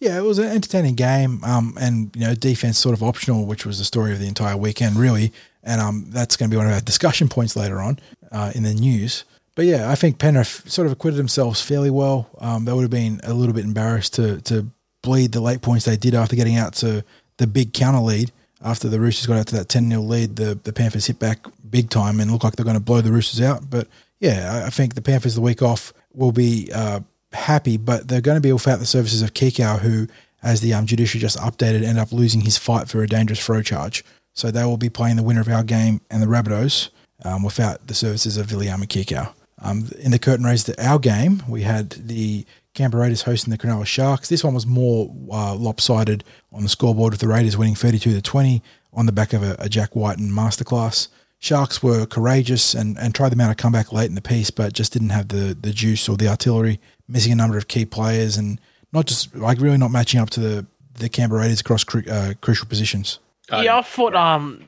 Yeah, it was an entertaining game, um, and you know, defense sort of optional, which was the story of the entire weekend, really. And um, that's going to be one of our discussion points later on uh, in the news. But yeah, I think Penrith sort of acquitted themselves fairly well. Um, they would have been a little bit embarrassed to to bleed the late points they did after getting out to the big counter lead. After the Roosters got out to that 10 0 lead, the, the Panthers hit back big time and looked like they're going to blow the Roosters out. But yeah, I, I think the Panthers the week off will be uh, happy, but they're going to be without the services of Kikau, who, as the um, judiciary just updated, ended up losing his fight for a dangerous throw charge. So they will be playing the winner of our game and the Rabbitohs um, without the services of Viliame Kikau. Um, in the curtain raise to our game, we had the Canberra Raiders hosting the Cronulla Sharks. This one was more uh, lopsided on the scoreboard with the Raiders winning 32 to 20 on the back of a, a Jack Wighton masterclass. Sharks were courageous and, and tried them out a comeback late in the piece, but just didn't have the, the juice or the artillery, missing a number of key players and not just like really not matching up to the, the Canberra Raiders across cru- uh, crucial positions. yeah, I thought um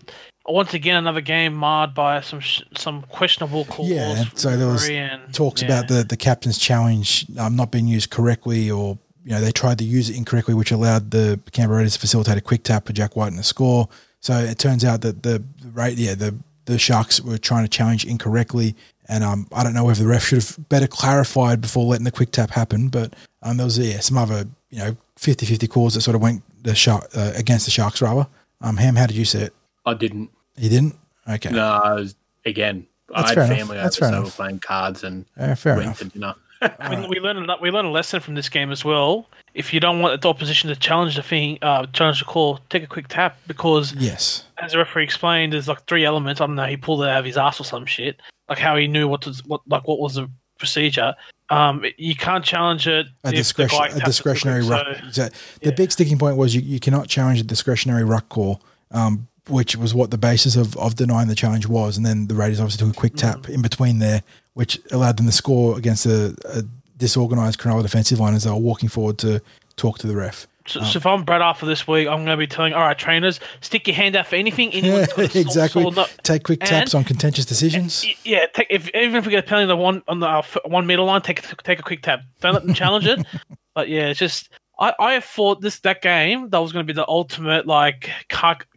once again another game marred by some sh- some questionable calls. Yeah, so there was and- talks yeah. about the, the captain's challenge um, not being used correctly, or you know they tried to use it incorrectly, which allowed the Canberra Raiders to facilitate a quick tap for Jack Wighton a score. So it turns out that the the rate, yeah, the the Sharks were trying to challenge incorrectly, and um, I don't know whether the ref should have better clarified before letting the quick tap happen. But um, there was yeah some other you know 50-50 calls that sort of went the shark uh, against the Sharks rather. Um, Ham, how did you see it? I didn't. You didn't? Okay, No, I was, again, That's I fair had family That's over, fair so we enough. were playing cards and Uh, fair went enough. to dinner. we, we learned a, we learned a lesson from this game as well. If you don't want the opposition to challenge the thing, uh, challenge the call, take a quick tap because, Yes. as the referee explained, there's like three elements. I don't know. He pulled it out of his ass or some shit. Like how he knew what to what like what was the procedure. Um, you can't challenge it. a if the discretion, guy a taps it discretionary quickly. So- So the big sticking point was you, you cannot challenge a discretionary ruck call, um, which was what the basis of, of denying the challenge was. And then the Raiders obviously took a quick tap Mm. in between there, which allowed them to score against a, a disorganized Cronulla defensive line as they were walking forward to talk to the ref. So, so if I'm Brad after this week, I'm going to be telling, all right, trainers, stick your hand out for anything. Anyone's got sword- exactly. sword, not- Take quick taps and- on contentious decisions. Y- Yeah, take, if, even if we get a penalty on the one on the uh, one meter line, take a- take a quick tap. Don't let them challenge it. But yeah, it's just I, I thought this that game that was going to be the ultimate like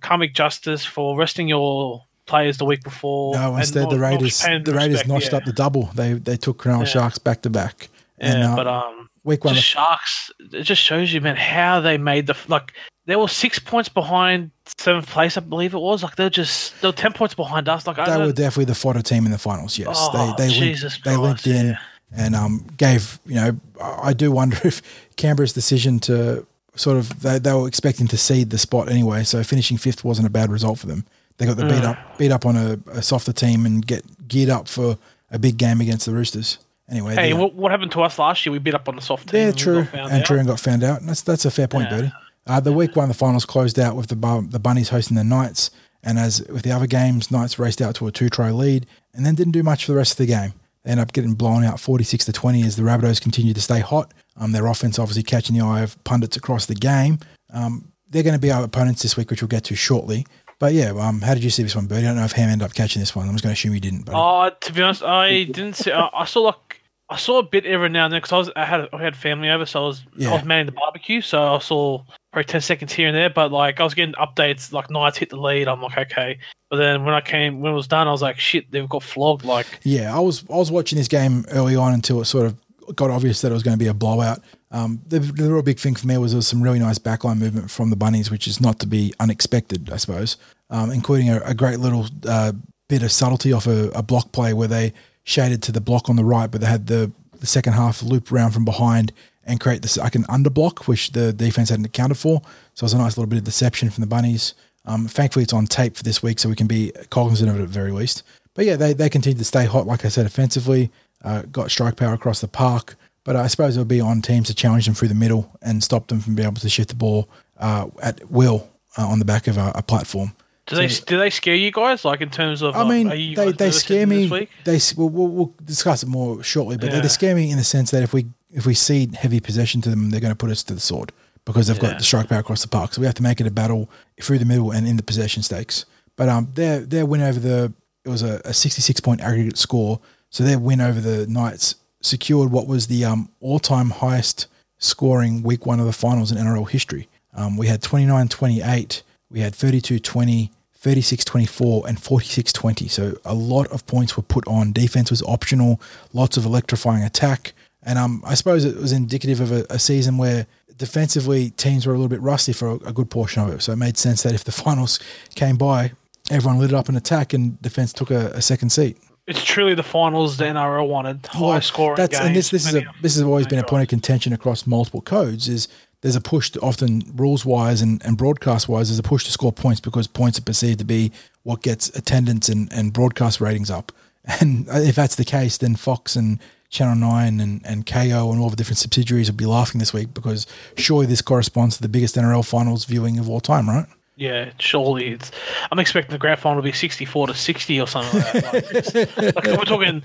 karmic justice for resting your players the week before. No, instead the Raiders the Raiders respect, notched yeah. up the double. They they took Cronulla Yeah. Sharks back to back. Yeah, And uh, but um, week one, Sharks. It just shows you, man, how they made the like. They were six points behind seventh place, I believe it was. Like they're just they're ten points behind us. Like they were definitely the fodder team in the finals. Yes, Oh, they they Jesus linked, they linked in yeah. And um, gave you know. I do wonder if Canberra's decision to sort of they, they were expecting to seed the spot anyway, so finishing fifth wasn't a bad result for them. They got the beat up beat up on a, a softer team and get geared up for a big game against the Roosters. Anyway, Hey, what, what happened to us last year? We beat up on the soft team. yeah, and true, and out. true, and got found out. And that's that's a fair point, Yeah. Bertie. Uh, the week one, the finals closed out with the the Bunnies hosting the Knights, and as with the other games, Knights raced out to a two try lead, and then didn't do much for the rest of the game. They ended up getting blown out forty six to twenty as the Rabbitohs continue to stay hot. Um, their offense obviously catching the eye of pundits across the game. Um, they're going to be our opponents this week, which we'll get to shortly. But yeah, um, how did you see this one, Bertie? I don't know if Ham ended up catching this one. I'm just going to assume you didn't. But Oh, to be honest, I didn't see. I, I saw like I saw a bit every now and then because I was I had I had family over, so I was Yeah. I was manning the barbecue, so I saw probably ten seconds here and there. But like I was getting updates like Knights hit the lead. I'm like okay, but then when I came when it was done, I was like shit, they've got flogged. Like Yeah, I was I was watching this game early on until it sort of got obvious that it was going to be a blowout. Um, the, the real big thing for me was there was some really nice backline movement from the bunnies, which is not to be unexpected, I suppose, um, including a, a great little uh, bit of subtlety off a, a block play where they shaded to the block on the right, but they had the, the second half loop around from behind and create this like an underblock, which the defense hadn't accounted for. So it was a nice little bit of deception from the bunnies. Um, thankfully, it's on tape for this week, so we can be cognizant of it at the very least. But yeah, they, they continue to stay hot, like I said, offensively. Uh, got strike power across the park, but I suppose it'll be on teams to challenge them through the middle and stop them from being able to shift the ball uh, at will uh, on the back of a, a platform. Do they do they scare you guys? Like in terms of I mean, are you they, they scare me. They we'll, we'll, we'll discuss it more shortly, but they, Yeah. they scare me in the sense that if we if we cede heavy possession to them, they're going to put us to the sword because they've Yeah. got the strike power across the park. So we have to make it a battle through the middle and in the possession stakes. But um, their their win over the it was a, a sixty six point aggregate score. So their win over the Knights secured what was the um, all time highest scoring week one of the finals in NRL history. Um, we had 29 28, we had 32 20, 36 24, and 46 20. So a lot of points were put on. Defense was optional, lots of electrifying attack. And um, I suppose it was indicative of a, a season where defensively teams were a little bit rusty for a, a good portion of it. So it made sense that if the finals came by, everyone lit it up in attack and defense took a, a second seat. It's truly the finals the NRL wanted, high Well, scoring That's games. and this this is a this has always been a point of contention across multiple codes. Is there's a push to often rules wise and, and broadcast wise, there's a push to score points because points are perceived to be what gets attendance and, and broadcast ratings up. And if that's the case, then Fox and Channel Nine and, and KO and all the different subsidiaries would be laughing this week because surely this corresponds to the biggest NRL finals viewing of all time, right? Yeah, surely it's. I'm expecting the grand final to be 64 to 60 or something like that. Like, like, we're talking.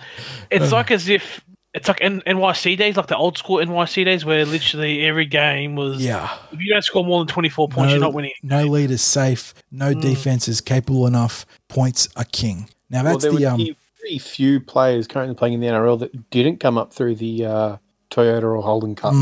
It's uh. like as if it's like N- NYC days, like the old school NYC days, where literally every game was. Yeah. If you don't score more than 24 points, you're not winning. No lead is safe. No Hmm. defense is capable enough. Points are king. Now Well, that's there the were um. pretty, pretty few players currently playing in the NRL that didn't come up through the uh, Toyota or Holden Cup.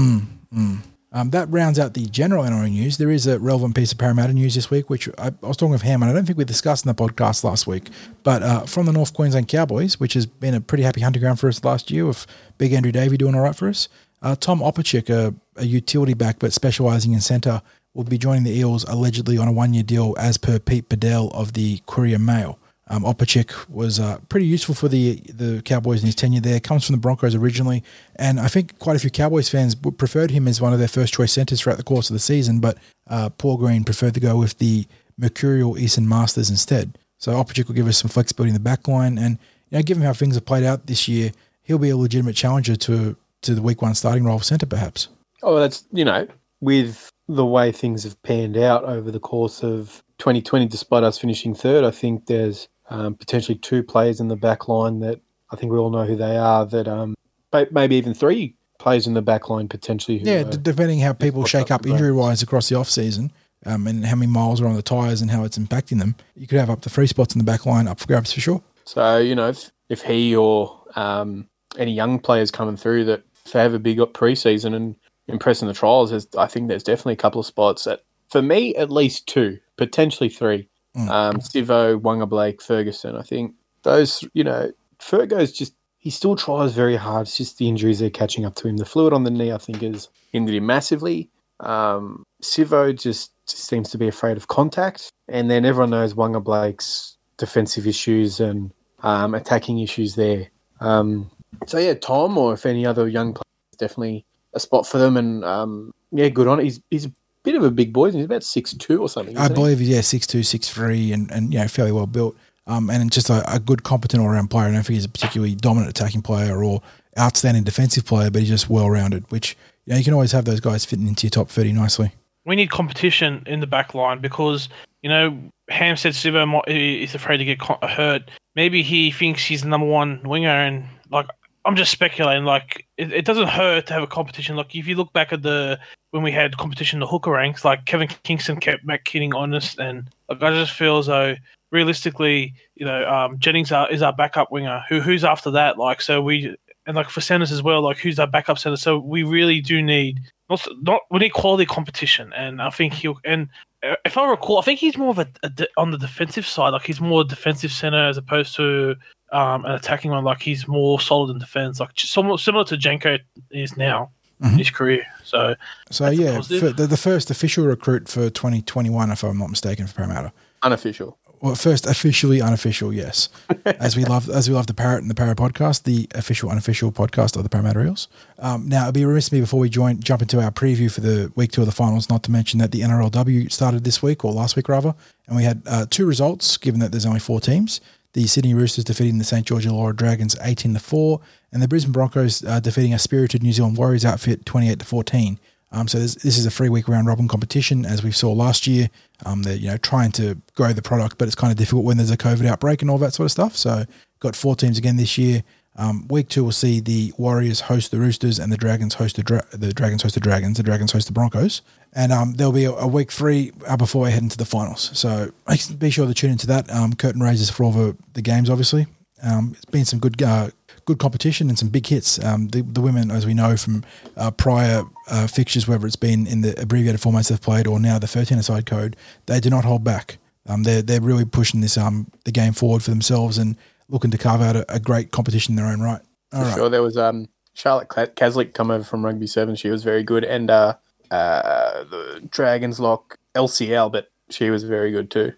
Um, that rounds out the general NRL news. There is a relevant piece of Parramatta news this week, which I, I was talking of Ham, and I don't think we discussed in the podcast last week. But uh, from the North Queensland Cowboys, which has been a pretty happy hunting ground for us last year, with Big Andrew Davey doing all right for us. Uh, Tom Opacic, a, a utility back but specialising in centre, will be joining the Eels allegedly on a one-year deal, as per Pete Badel of the Courier Mail. Um, Opacic was uh, pretty useful for the the Cowboys in his tenure there. Comes from the Broncos originally, and I think quite a few Cowboys fans preferred him as one of their first choice centers throughout the course of the season. But uh, Paul Green preferred to go with the Mercurial Esan Masters instead. So Opacic will give us some flexibility in the back line, and you know, given how things have played out this year, he'll be a legitimate challenger to to the Week One starting role of centre, perhaps. Oh, that's you know, with the way things have panned out over the course of 2020, despite us finishing third, I think there's um, potentially two players in the back line that I think we all know who they are. That um, may- maybe even three players in the back line potentially. Who, Yeah, d- depending how people shake up up injury wise across the off season, um, and how many miles are on the tyres and how it's impacting them, you could have up to three spots in the back line up for grabs for sure. So you know, if, if he or um, any young players coming through that if they have a big up preseason and impressing the trials, I think there's definitely a couple of spots that, for me, at least two, potentially three. Mm. Um, Sivo, Waqa Blake, Ferguson. I think those, you know, Fergo's just he still tries very hard. It's just the injuries are catching up to him. The fluid on the knee, I think, has hindered him massively. Um, Sivo just, just seems to be afraid of contact, and then everyone knows Waqa Blake's defensive issues and um, attacking issues there. Um, so yeah, Tom or if any other young players, definitely a spot for them. And um, yeah, good on it. He's he's bit of a big boy. He's about six two or something. I isn't he? believe yeah, six two, six three, and and you know fairly well built. Um, and just a, a good, competent all round player. I don't think he's a particularly dominant attacking player or outstanding defensive player, but he's just well rounded. Which you know you can always have those guys fitting into your top thirty nicely. we need competition in the back line because you know Ham said Sivo is afraid to get hurt. Maybe he thinks he's the number one winger, and like I'm just speculating. Like it, it doesn't hurt to have a competition. Like if you look back at the when we had competition in the hooker ranks, like Kevin Kingston kept Matt Keating honest, and like I just feel as though realistically, you know, um, Jennings are, is our backup winger. Who who's after that? Like so we and like for centers as well. Like who's our backup center? So we really do need not not we need quality competition, and I think he'll and uh, if I recall, I think he's more of a, a de- on the defensive side. Like he's more defensive center as opposed to um, an attacking one. Like he's more solid in defense, like just somewhat similar to Jenko is now in Mhm. his career. So So That's yeah, for the, the first official recruit for twenty twenty one, if I'm not mistaken, for Parramatta. Unofficial. Well, first officially unofficial, yes. as we love, as we love the Parrot and the Parrot podcast, the official unofficial podcast of the Parramatta Eels. Um, now, it'd be remiss of me before we join jump into our preview for the week two of the finals, not to mention that the NRLW started this week or last week rather, and we had uh, two results. Given that there's only four teams, the Sydney Roosters defeating the St George Illawarra Dragons eighteen to four, and the Brisbane Broncos uh, defeating a spirited New Zealand Warriors outfit twenty eight to fourteen. Um, so this, this is a free week round robin competition, as we saw last year. Um, they're you know trying to grow the product, but it's kind of difficult when there's a COVID outbreak and all that sort of stuff. So got four teams again this year. Um, week two will see the Warriors host the Roosters and the Dragons host the, Dra- the Dragons host the Dragons. The Dragons host the Broncos, and um, there'll be a, a week three uh, before we head into the finals. So be sure to tune into that. Um, curtain raises for all the, the games, obviously. Um, it's been some good uh, good competition and some big hits. Um, the, the women, as we know from uh, prior uh, fixtures, whether it's been in the abbreviated formats they've played or now the 13 side code, they do not hold back. Um, they're they're really pushing this the game forward for themselves and looking to carve out a, a great competition in their own right. All For right. sure. There was um Charlotte Ka- Caslick come over from Rugby Seven. She was very good, and uh, uh, the Dragons lock LCL, but she was very good too.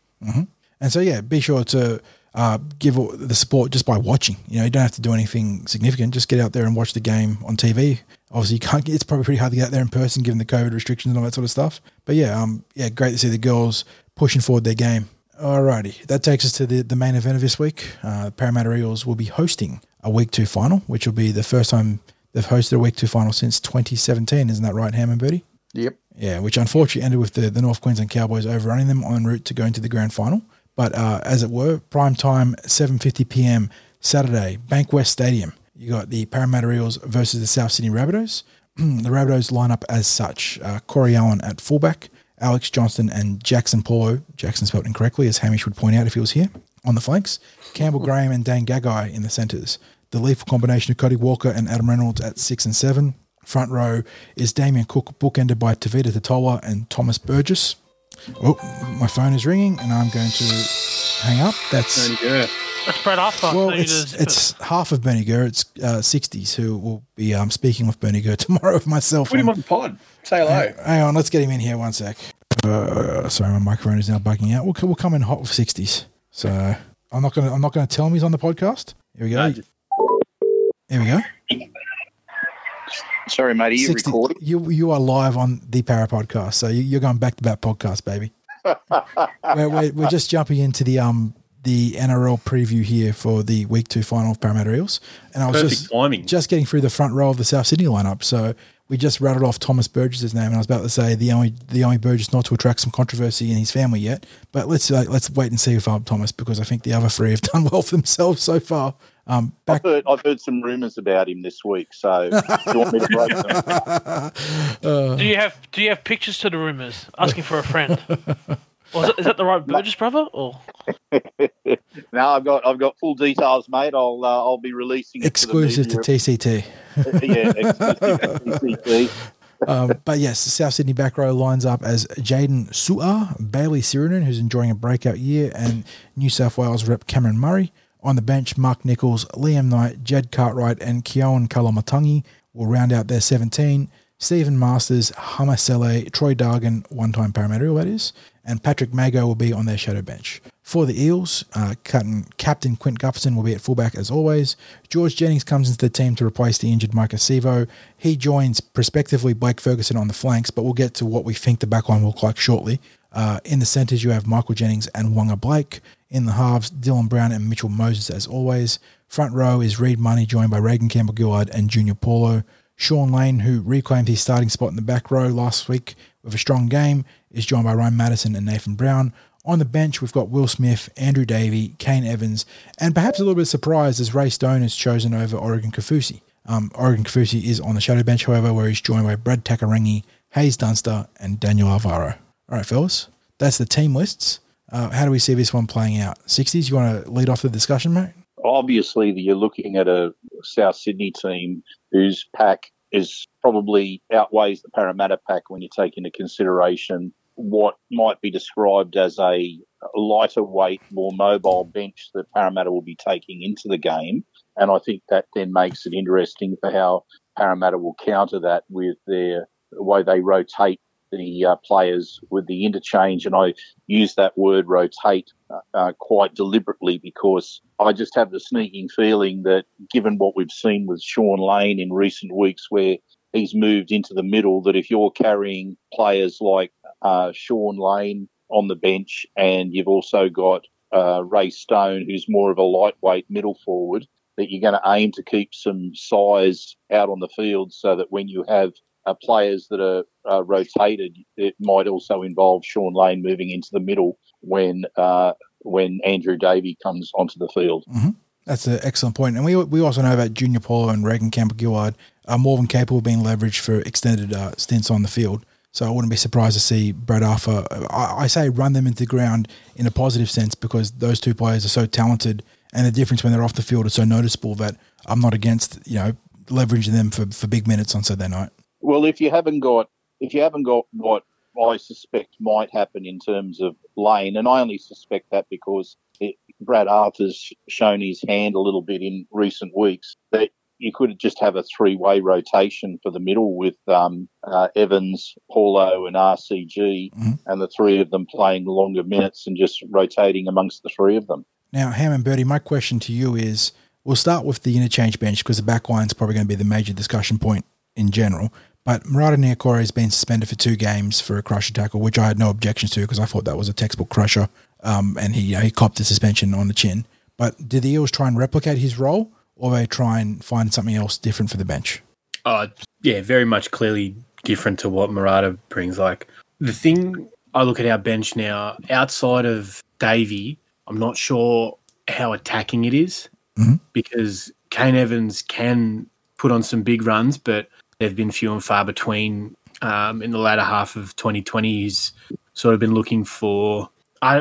And so, yeah, be sure to uh, give the support just by watching. You know, you don't have to do anything significant. Just get out there and watch the game on TV. Obviously, you can't. It's probably pretty hard to get out there in person given the COVID restrictions and all that sort of stuff. But yeah, um, yeah, great to see the girls pushing forward their game. Alrighty, that takes us to the, the main event of this week. Uh, Parramatta Eels will be hosting a Week Two final, which will be the first time they've hosted a Week Two final since 2017. Isn't that right, Ham and Birdie? Yep. Yeah, which unfortunately ended with the, the North Queensland Cowboys overrunning them en route to going to the grand final. But uh, as it were, prime time, 7.50 p.m. Saturday, Bankwest Stadium. You got the Parramatta Eels versus the South Sydney Rabbitohs. the Rabbitohs line up as such. Uh, Corey Owen at fullback, Alex Johnston and Jaxson Paulo, Jackson spelled incorrectly, as Hamish would point out if he was here, on the flanks. Campbell mm-hmm. Graham and Dane Gagai in the centres. The lethal combination of Cody Walker and Adam Reynolds at six and seven. Front row is Damien Cook, bookended by Tevita Tatola and Thomas Burgess. Oh, my phone is ringing, and I'm going to hang up. That's that's Brad Arthur. well, So it's just- it's half of Bernie Gurr. It's uh, 60s who will be um, speaking with Bernie Gurr tomorrow with myself. Put him on the pod. Say hello. Hang on, let's get him in here one sec. Uh, sorry, my microphone is now bugging out. We'll, we'll come in hot with 60s. So I'm not gonna I'm not gonna tell him he's on the podcast. Here we go. No, Here we go. Sorry, mate. Are you 60 recording? You you are live on the Para podcast, so you, you're going back to back podcast, baby. we're, we're, we're just jumping into the um the NRL preview here for the week two final of Parramatta Eels, and I was Perfect just timing. just getting through the front row of the South Sydney lineup. So we just rattled off Thomas Burgess's name, and I was about to say the only the only Burgess not to attract some controversy in his family yet. But let's uh, let's wait and see with um, Thomas because I think the other three have done well for themselves so far. Um, back I've heard, I've heard some rumours about him this week, so do you want me to break them? do you have do you have pictures to the rumors asking for a friend? Or is, it, is that the right Burgess brother? Or No, I've got I've got full details, mate. I'll uh, I'll be releasing it exclusive to to TCT. yeah, exclusive to TCT. um, but yes, the South Sydney back row lines up as Jaydn Su'A, Bailey Sironen, who's enjoying a breakout year, and New South Wales rep Cameron Murray. On the bench, Mark Nicholls, Liam Knight, Jed Cartwright, and Keaon Koloamatangi will round out their 17. Steven Marsters, Hamasele, Troy Dargan, one time Parramatta, that is, and Patrick Mago will be on their shadow bench. For the Eels, uh, Captain, Clint Gutherson will be at fullback as always. George Jennings comes into the team to replace the injured Maika Sivo. He joins prospectively Blake Ferguson on the flanks, but we'll get to what we think the backline will look like shortly. Uh, in the centres, you have Michael Jennings and Waqa Blake. In the halves, Dylan Brown and Mitchell Moses as always. Front row is Reed Mahoney, joined by Reagan Campbell Gillard and Junior Paulo. Sean Lane, who reclaimed his starting spot in the back row last week with a strong game, is joined by Ryan Matterson and Nathan Brown. On the bench, we've got Will Smith, Andrew Davey, Kane Evans, and perhaps a little bit surprised as Ray Stone is chosen over Oregon Kaufusi. Um, Oregon Kaufusi is on the shadow bench, however, where he's joined by Brad Takairangi, Haze Dunster, and Daniel Alvaro. All right, fellas, that's the team lists. Uh, how do we see this one playing out? 60s, you want to lead off the discussion, mate? Obviously, you're looking at a South Sydney team whose pack is probably outweighs the Parramatta pack when you take into consideration what might be described as a lighter weight, more mobile bench that Parramatta will be taking into the game. And I think that then makes it interesting for how Parramatta will counter that with their the way they rotate the uh, players with the interchange. And I use that word rotate uh, uh, quite deliberately because I just have the sneaking feeling that given what we've seen with Sean Lane in recent weeks, where he's moved into the middle, that if you're carrying players like uh, Sean Lane on the bench and you've also got uh, Ray Stone, who's more of a lightweight middle forward, that you're going to aim to keep some size out on the field so that when you have uh, players that are uh, rotated, it might also involve Sean Lane moving into the middle when uh, when Andrew Davey comes onto the field. Mm-hmm. That's an excellent point. And we, we also know that Junior Paulo and Reagan Campbell Gillard are more than capable of being leveraged for extended uh, stints on the field. So I wouldn't be surprised to see Brad Arthur. I, I, say run them into the ground in a positive sense because those two players are so talented, and the difference when they're off the field is so noticeable that I'm not against you know leveraging them for, for big minutes on Saturday night. Well, if you haven't got if you haven't got what I suspect might happen in terms of Lane, and I only suspect that because it, Brad Arthur's shown his hand a little bit in recent weeks, that you could just have a three way rotation for the middle with um, uh, Evans, Paulo, and RCG, mm-hmm. and the three of them playing longer minutes and just rotating amongst the three of them. Now, Ham and Birdie, my question to you is we'll start with the interchange bench because the back line is probably going to be the major discussion point in general. But Marata Niukore has been suspended for two games for a crusher tackle, which I had no objections to because I thought that was a textbook crusher, um, and he you know, he copped the suspension on the chin. But did the Eels try and replicate his role, or they try and find something else different for the bench? Uh, yeah, very much clearly different to what Marata brings. Like the thing I look at our bench now, outside of Davey, I'm not sure how attacking it is mm-hmm. because Kane Evans can put on some big runs, but they've been few and far between. Um, in the latter half of 2020, he's sort of been looking for,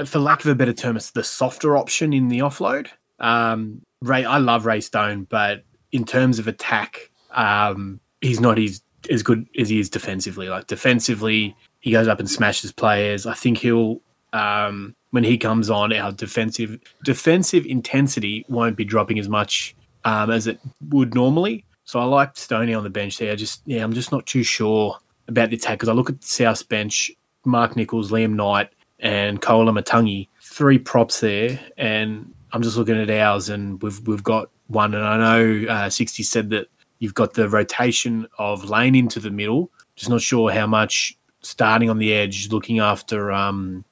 for lack of a better term, it's the softer option in the offload. Um, Ray, I love Ray Stone, but in terms of attack, um, he's not his, as good as he is defensively. Like defensively, he goes up and smashes players. I think he'll um, when he comes on, our defensive defensive intensity won't be dropping as much um, as it would normally. So I like Stoney on the bench there. Just yeah, I'm just not too sure about the attack because I look at the South bench, Mark Nichols, Liam Knight, and Koloamatangi, three props there, and I'm just looking at ours, and we've we've got one, and I know uh, 60 said that you've got the rotation of Lane into the middle. Just not sure how much starting on the edge, looking after um,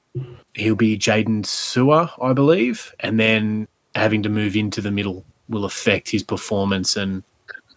he'll be Jaydn Su'A, I believe, and then having to move into the middle will affect his performance and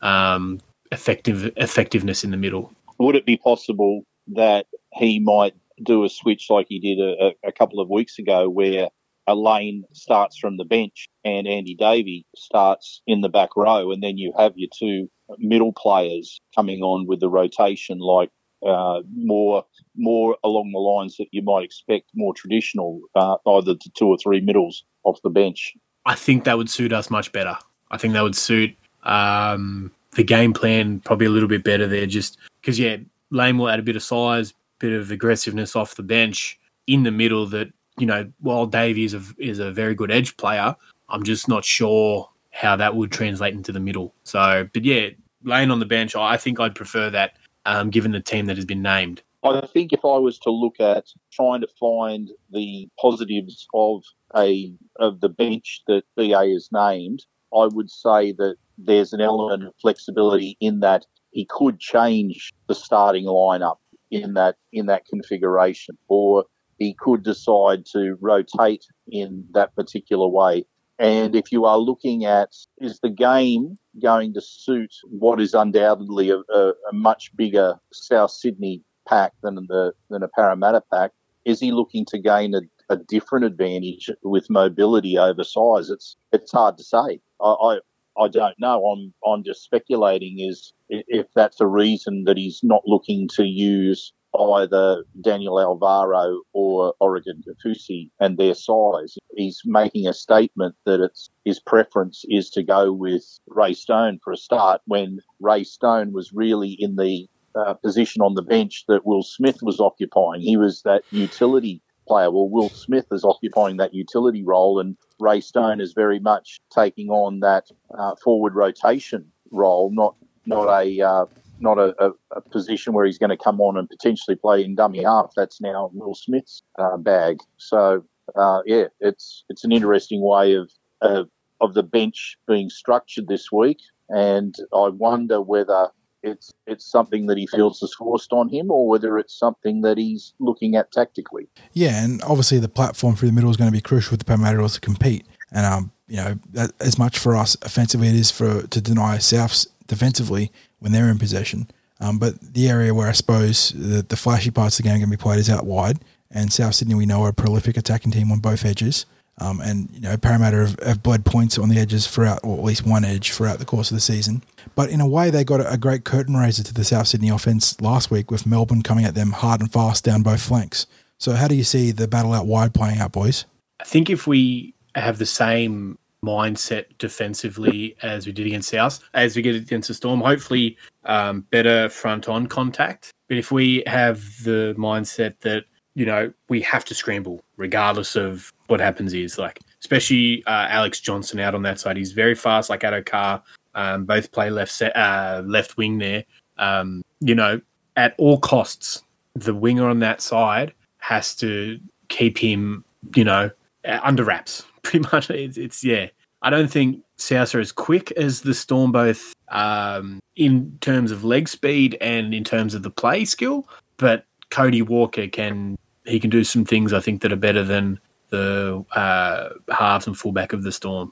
um, effective effectiveness in the middle. Would it be possible that he might do a switch like he did a, a couple of weeks ago, where a lane starts from the bench and Andy Davey starts in the back row, and then you have your two middle players coming on with the rotation, like uh, more more along the lines that you might expect, more traditional, uh, either the two or three middles off the bench. I think that would suit us much better. I think that would suit um, the game plan probably a little bit better there, just because yeah, Lane will add a bit of size, bit of aggressiveness off the bench in the middle. That you know, while Davey is a is a very good edge player, I'm just not sure how that would translate into the middle. So, but yeah, Lane on the bench, I think I'd prefer that um, given the team that has been named. I think if I was to look at trying to find the positives of a of the bench that BA is named, I would say that there's an element of flexibility in that he could change the starting lineup in that in that configuration, or he could decide to rotate in that particular way. And if you are looking at is the game going to suit what is undoubtedly a, a, a much bigger South Sydney pack than the than a Parramatta pack, is he looking to gain a, a different advantage with mobility over size? It's it's hard to say. I, I I don't know. I'm I'm just speculating. Is if that's a reason that he's not looking to use either Daniel Alvaro or Oregon Kaufusi and their size. He's making a statement that it's his preference is to go with Ray Stone for a start when Ray Stone was really in the uh, position on the bench that Will Smith was occupying. He was that utility player. Well, Will Smith is occupying that utility role, and Ray Stone is very much taking on that uh, forward rotation role, not not a uh, not a, a, a, position where he's going to come on and potentially play in dummy half. That's now Will Smith's uh, bag. So uh, yeah, it's it's an interesting way of, of of the bench being structured this week, and I wonder whether it's it's something that he feels is forced on him, or whether it's something that he's looking at tactically. Yeah, and obviously the platform through the middle is going to be crucial for the Parramatta to compete, and um, you know, as much for us offensively it is for to deny Souths defensively when they're in possession. Um, but the area where I suppose the, the flashy parts of the game are going to be played is out wide. And South Sydney, we know, are a prolific attacking team on both edges. Um, and, you know, Parramatta have, have bled points on the edges throughout, or at least one edge throughout the course of the season. But in a way, they got a, great curtain raiser to the South Sydney offense last week with Melbourne coming at them hard and fast down both flanks. So, how do you see the battle out wide playing out, boys? I think if we have the same mindset defensively as we did against South, as we get against the Storm. Hopefully, um, better front on contact. But if we have the mindset that you know we have to scramble regardless of what happens, is like especially uh, Alex Johnston out on that side. He's very fast, like Addo-Carr. Um, both play left set, uh, left wing there. Um, you know, at all costs, the winger on that side has to keep him, you know, under wraps pretty much. It's, it's yeah. I don't think South are as quick as the Storm, both um, in terms of leg speed and in terms of the play skill. But Cody Walker can he can do some things I think that are better than the uh, halves and fullback of the Storm.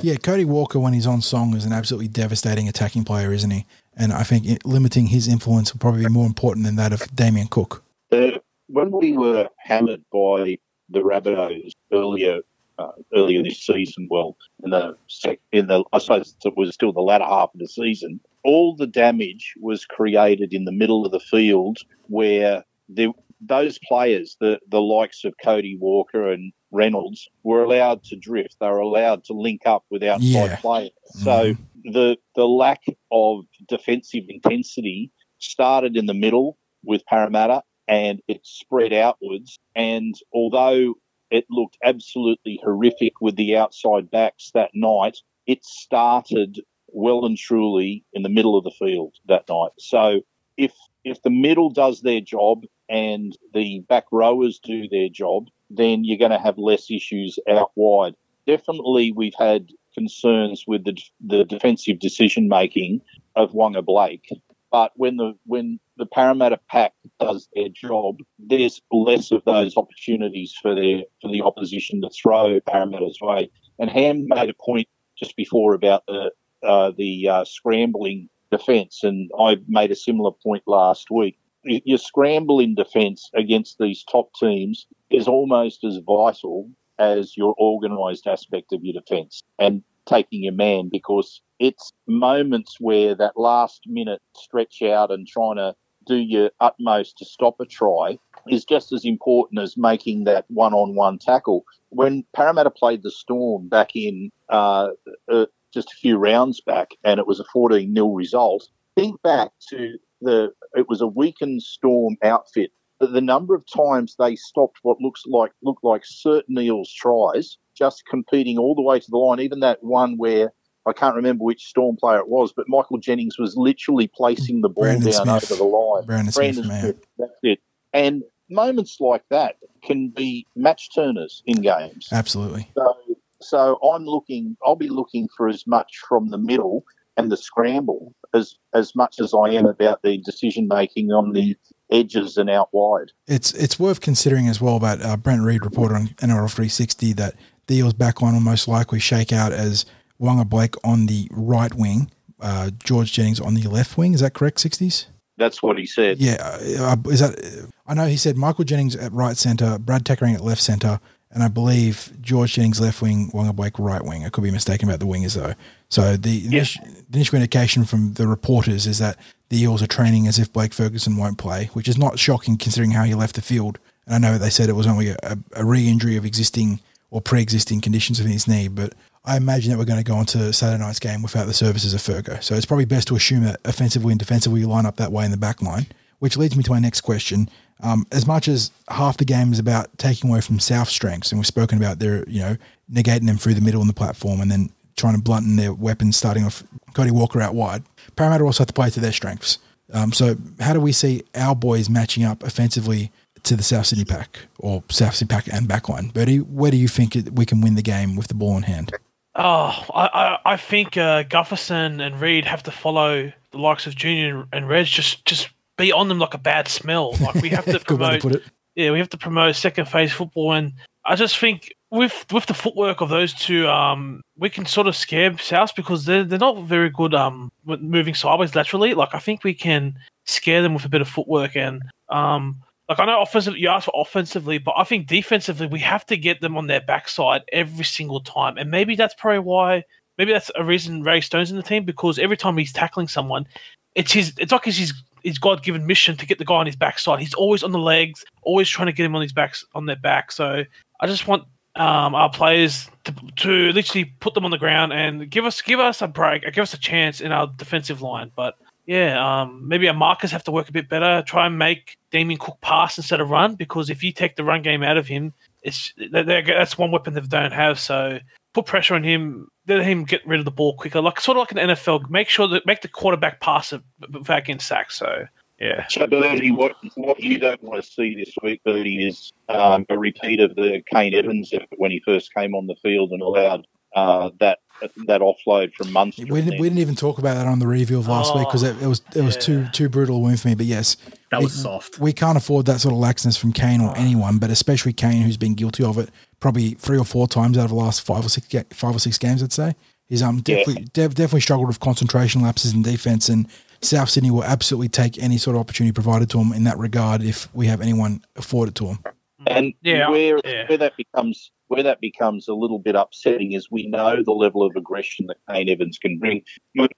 Yeah, Cody Walker when he's on song is an absolutely devastating attacking player, isn't he? And I think it, limiting his influence will probably be more important than that of Damien Cook. Uh, when we were hammered by the Rabbitohs earlier uh, earlier this season. Well, in the sec- in the I suppose it was still the latter half of the season. All the damage was created in the middle of the field where the those players, the the likes of Cody Walker and Reynolds, were allowed to drift. They were allowed to link up with outside yeah. players. Mm-hmm. So the the lack of defensive intensity started in the middle with Parramatta and it spread outwards. And although it looked absolutely horrific with the outside backs that night. It started well and truly in the middle of the field that night. So if if the middle does their job and the back rowers do their job, then you're going to have less issues out wide. Definitely, we've had concerns with the the defensive decision making of Waqa Blake, but when the when the Parramatta pack does their job, there's less of those opportunities for their for the opposition to throw Parramatta's way. And Ham made a point just before about the uh, the uh, scrambling defence, and I made a similar point last week. Your scramble in defence against these top teams is almost as vital as your organised aspect of your defence and taking your man because it's moments where that last minute stretch out and trying to do your utmost to stop a try is just as important as making that one on one tackle. When Parramatta played the Storm back in uh, uh, just a few rounds back and it was a 14 0 result, think back to the, it was a weakened Storm outfit. But the number of times they stopped what looks like looked like certain Eels tries, just competing all the way to the line. Even that one where I can't remember which Storm player it was, but Michael Jennings was literally placing the ball Brandon down Smith. over the line. Brandon Smith, man. that's it. And moments like that can be match turners in games. Absolutely. So, so I'm looking. I'll be looking for as much from the middle and the scramble as as much as I am about the decision making on the edges and out wide. It's it's worth considering as well about uh, Brent Read reported on NRL 360 that the Eels back line will most likely shake out as Waqa Blake on the right wing, uh, George Jennings on the left wing. Is that correct? 60s. That's what he said. Yeah, uh, is that? I know he said Michael Jennings at right centre, Brad Takairangi at left centre, and I believe George Jennings left wing, Waqa Blake right wing. I could be mistaken about the wingers though. So the, initial, the initial indication from the reporters is that the Eels are training as if Blake Ferguson won't play, which is not shocking considering how he left the field. And I know they said it was only a, a re-injury of existing or pre-existing conditions of his knee, but I imagine that we're going to go into Saturday night's game without the services of Fergo. So it's probably best to assume that offensively and defensively you line up that way in the back line, which leads me to my next question. Um, as much as half the game is about taking away from South's strengths, and we've spoken about their, you know, negating them through the middle in the platform and then trying to blunten their weapons, starting off Cody Walker out wide. Parramatta also have to play to their strengths. Um, so how do we see our boys matching up offensively to the South Sydney pack or South Sydney pack and backline? Bertie, where do you think we can win the game with the ball in hand? Oh, I, I, I think uh, Gutherson and Reed have to follow the likes of Junior and Reg. Just just be on them like a bad smell. Like we have to to promote. it. yeah, we have to promote second phase football, and I just think with with the footwork of those two, um, we can sort of scare South because they're they're not very good um moving sideways laterally. Like I think we can scare them with a bit of footwork and um. Like I know offensive, you asked for offensively, but I think defensively we have to get them on their backside every single time, and maybe that's probably why. Maybe that's a reason Ray Stone's in the team because every time he's tackling someone, it's his. It's like it's his his God given mission to get the guy on his backside. He's always on the legs, always trying to get him on his backs on their back. So I just want um, our players to, to literally put them on the ground and give us give us a break, give us a chance in our defensive line. But yeah, um, maybe our markers have to work a bit better. Try and make Damien Cook pass instead of run because if you take the run game out of him, it's that- that- that's one weapon they don't have. So put pressure on him, let him get rid of the ball quicker, like sort of like an NFL. Make sure that make the quarterback pass it back in sacked. So yeah. So, Bertie, what, what you don't want to see this week, Bertie, is um, a repeat of the Kane Evans when he first came on the field and allowed uh, that that offload from Munster. We didn't, we didn't even talk about that on the review of last week because it, it was it was too too brutal a win for me. But yes, That we- was soft. We can't afford that sort of laxness from Kane or anyone, but especially Kane, who's been guilty of it probably three or four times out of the last five or six five or six games. I'd say he's um definitely dev- definitely struggled with concentration lapses in defense, and South Sydney will absolutely take any sort of opportunity provided to them in that regard if we have anyone afforded to them. And Yeah, where yeah. where that becomes where that becomes a little bit upsetting is we know the level of aggression that Kane Evans can bring.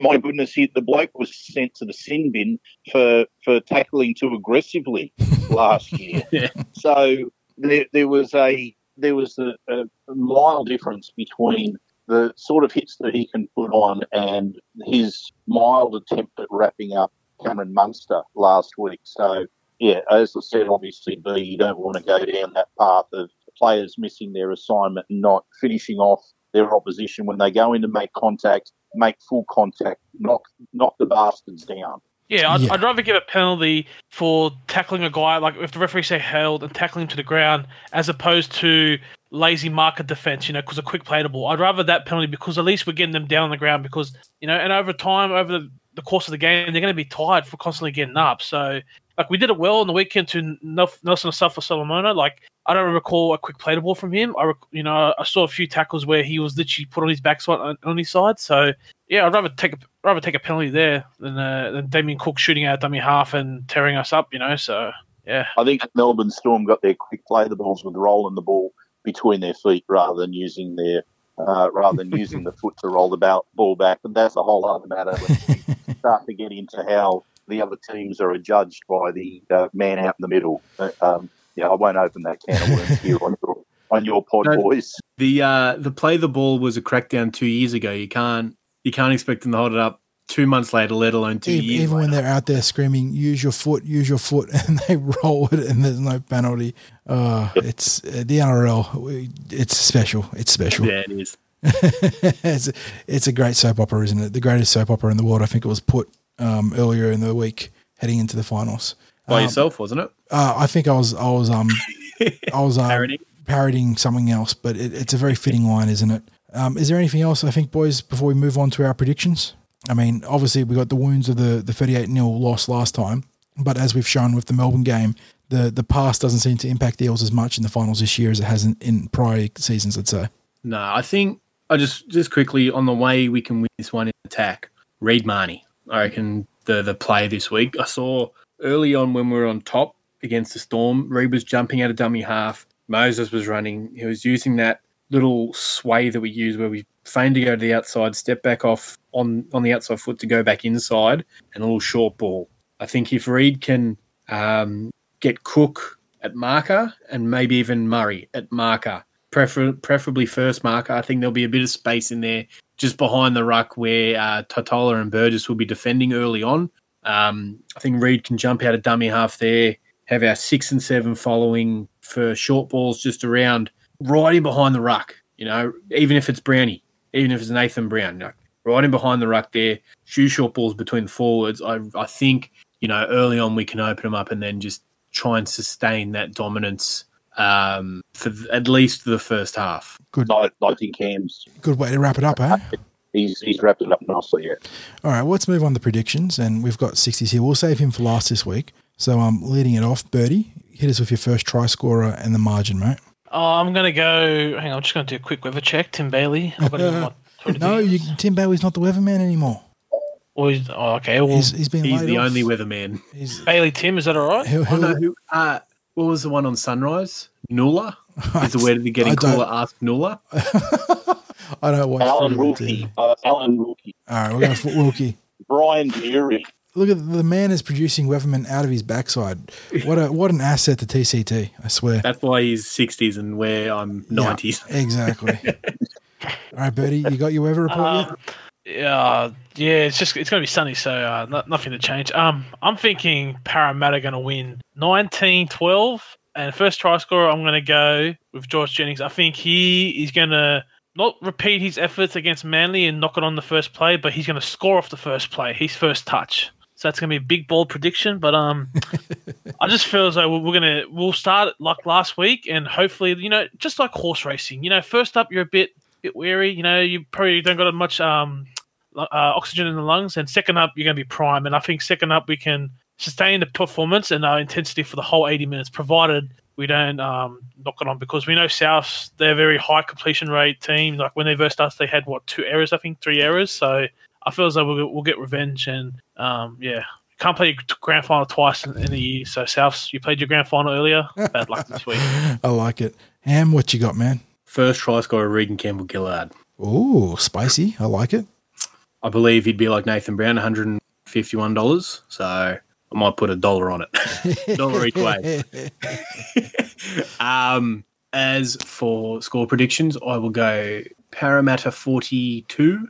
My, goodness, he, the bloke was sent to the sin bin for for tackling too aggressively last year. Yeah. So there, there was a there was a, a mild difference between the sort of hits that he can put on and his mild attempt at wrapping up Cameron Munster last week. So yeah, as I said, obviously, B, you don't want to go down that path of players missing their assignment and not finishing off their opposition when they go in to make contact, make full contact, knock knock the bastards down. Yeah, I'd, Yeah. I'd rather give a penalty for tackling a guy, like if the referee say held and tackling him to the ground, as opposed to lazy market defense, you know, because a quick play the ball. I'd rather that penalty because at least we're getting them down on the ground because, you know, and over time, over the, the course of the game, they're going to be tired for constantly getting up. So, like, we did it well on the weekend to Nelson Asofa Solomona. Like, I don't recall a quick play the ball from him. I, you know, I saw a few tackles where he was literally put on his backside on, on his side. So, yeah, I'd rather take a rather take a penalty there than uh, than Damien Cook shooting out dummy half and tearing us up. You know, so yeah, I think Melbourne Storm got their quick play the balls with rolling the ball between their feet rather than using their uh, rather than using the foot to roll the ball, ball back. But that's a whole other matter when you start to get into how the other teams are judged by the uh, man out in the middle. Um, yeah, I won't open that can of worms here on your, on your pod, No. boys. The uh, the play the ball was a crackdown two years ago. You can't you can't expect them to hold it up two months later, let alone two Even, years. even when later. they're out there screaming, "Use your foot, use your foot," and they roll it, and there's no penalty. Uh, it's uh, the NRL. It's special. It's special. yeah, it is. it's, it's a great soap opera, isn't it? The greatest soap opera in the world. I think it was put um, earlier in the week, heading into the finals. By Um, yourself, wasn't it? Uh, I think I was I was um I was uh, Parodying? parodying something else, but it, it's a very fitting line, isn't it? Um, is there anything else? I think, boys, before we move on to our predictions. I mean, obviously we got the wounds of the the thirty eight 0 loss last time, but as we've shown with the Melbourne game, the the past doesn't seem to impact the Eels as much in the finals this year as it has in, in prior seasons. I'd say. No, I think I just just quickly on the way we can win this one in attack. Reed Mahoney, I reckon the the play this week. I saw early on when we were on top against the Storm. Reed was jumping out of dummy half. Moses was running. He was using that little sway that we use where we feign to go to the outside, step back off on on the outside foot to go back inside, and a little short ball. I think if Reed can um, get Cook at marker and maybe even Murray at marker, prefer- preferably first marker. I think there'll be a bit of space in there just behind the ruck where uh, Tatola and Burgess will be defending early on. Um, I think Reed can jump out of dummy half there, have our six and seven following for short balls just around, right in behind the ruck. You know, even if it's Brownie, even if it's Nathan Brown, you know, right in behind the ruck there, shoe short balls between the forwards. I, I think, you know, early on we can open them up and then just try and sustain that dominance um, for th- at least the first half. Good, I, I think Cam's good way to wrap it up, eh? he's he's wrapped it up nicely. Yeah. All right, well, let's move on to predictions, and we've got 60s here. We'll save him for last this week. So, I'm um, leading it off, Birdie, hit us with your first try scorer and the margin, mate. Oh, I'm gonna go. Hang on, I'm just gonna do a quick weather check. Tim Bailey. I've got him on my Twitter No, you. Tim Bailey's not the weatherman anymore. Or he's, oh, okay. Well, He's, he's been He's the off. only weatherman. He's, Bailey Tim. Is that all right? he'll, Oh, no, who, uh, what was the one on Sunrise? Nulla? Is the word they're getting don't- cooler? Ask Nulla? I don't watch Alan footy, Wilkie, uh, Alan Wilkie, All right, we're going for Wilkie. Brian Deary. Look at the man is producing Weatherman out of his backside. What a what an asset to TCT. I swear. That's why he's 60s and where I'm 90s. Yeah, exactly. All right, Bertie, you got your weather report Um, yeah, yeah. It's just it's gonna be sunny, so uh, no, nothing to change. Um, I'm thinking Parramatta going to win 19-12, and first try scorer I'm going to go with George Jennings. I think he is going to not repeat his efforts against Manly and knock it on the first play, but he's going to score off the first play, his first touch. So that's going to be a big bold prediction, but um, I just feel as though we're gonna we'll start like last week, and hopefully, you know, just like horse racing, you know, first up you're a bit bit weary, you know, you probably don't got as much um uh, oxygen in the lungs, and second up you're gonna be prime, and I think second up we can sustain the performance and our intensity for the whole 80 minutes, provided we don't um knock it on because we know South they're a very high completion rate team. Like when they first started, they had what two errors, I think three errors. So I feel as though we'll, we'll get revenge, and um yeah. Can't play your grand final twice in, in a year. So, Souths, you played your grand final earlier. Bad luck this week. I like it. Ham, what you got, man? First try scorer, Reagan Campbell Gillard. Ooh, spicy. I like it. I believe he'd be like Nathan Brown, $151. So I might put a dollar on it. dollar each way. um, as for score predictions, I will go Parramatta 42,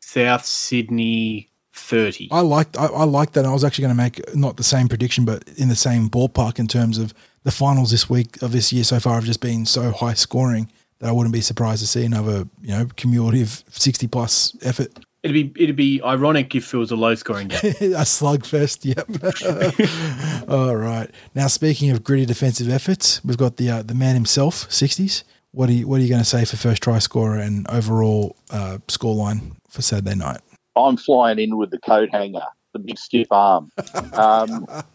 South Sydney 30. I liked I, I liked that. I was actually going to make not the same prediction, but in the same ballpark in terms of the finals this week of this year so far have just been so high scoring that I wouldn't be surprised to see another you know cumulative sixty plus effort. It'd be it'd be ironic if it was a low scoring game. a slugfest. Yep. All right. Now, speaking of gritty defensive efforts, we've got the uh, the man himself, sixties. What are you What are you going to say for first try scorer and overall uh, scoreline for Saturday night? I'm flying in with the coat hanger, the big stiff arm. Um,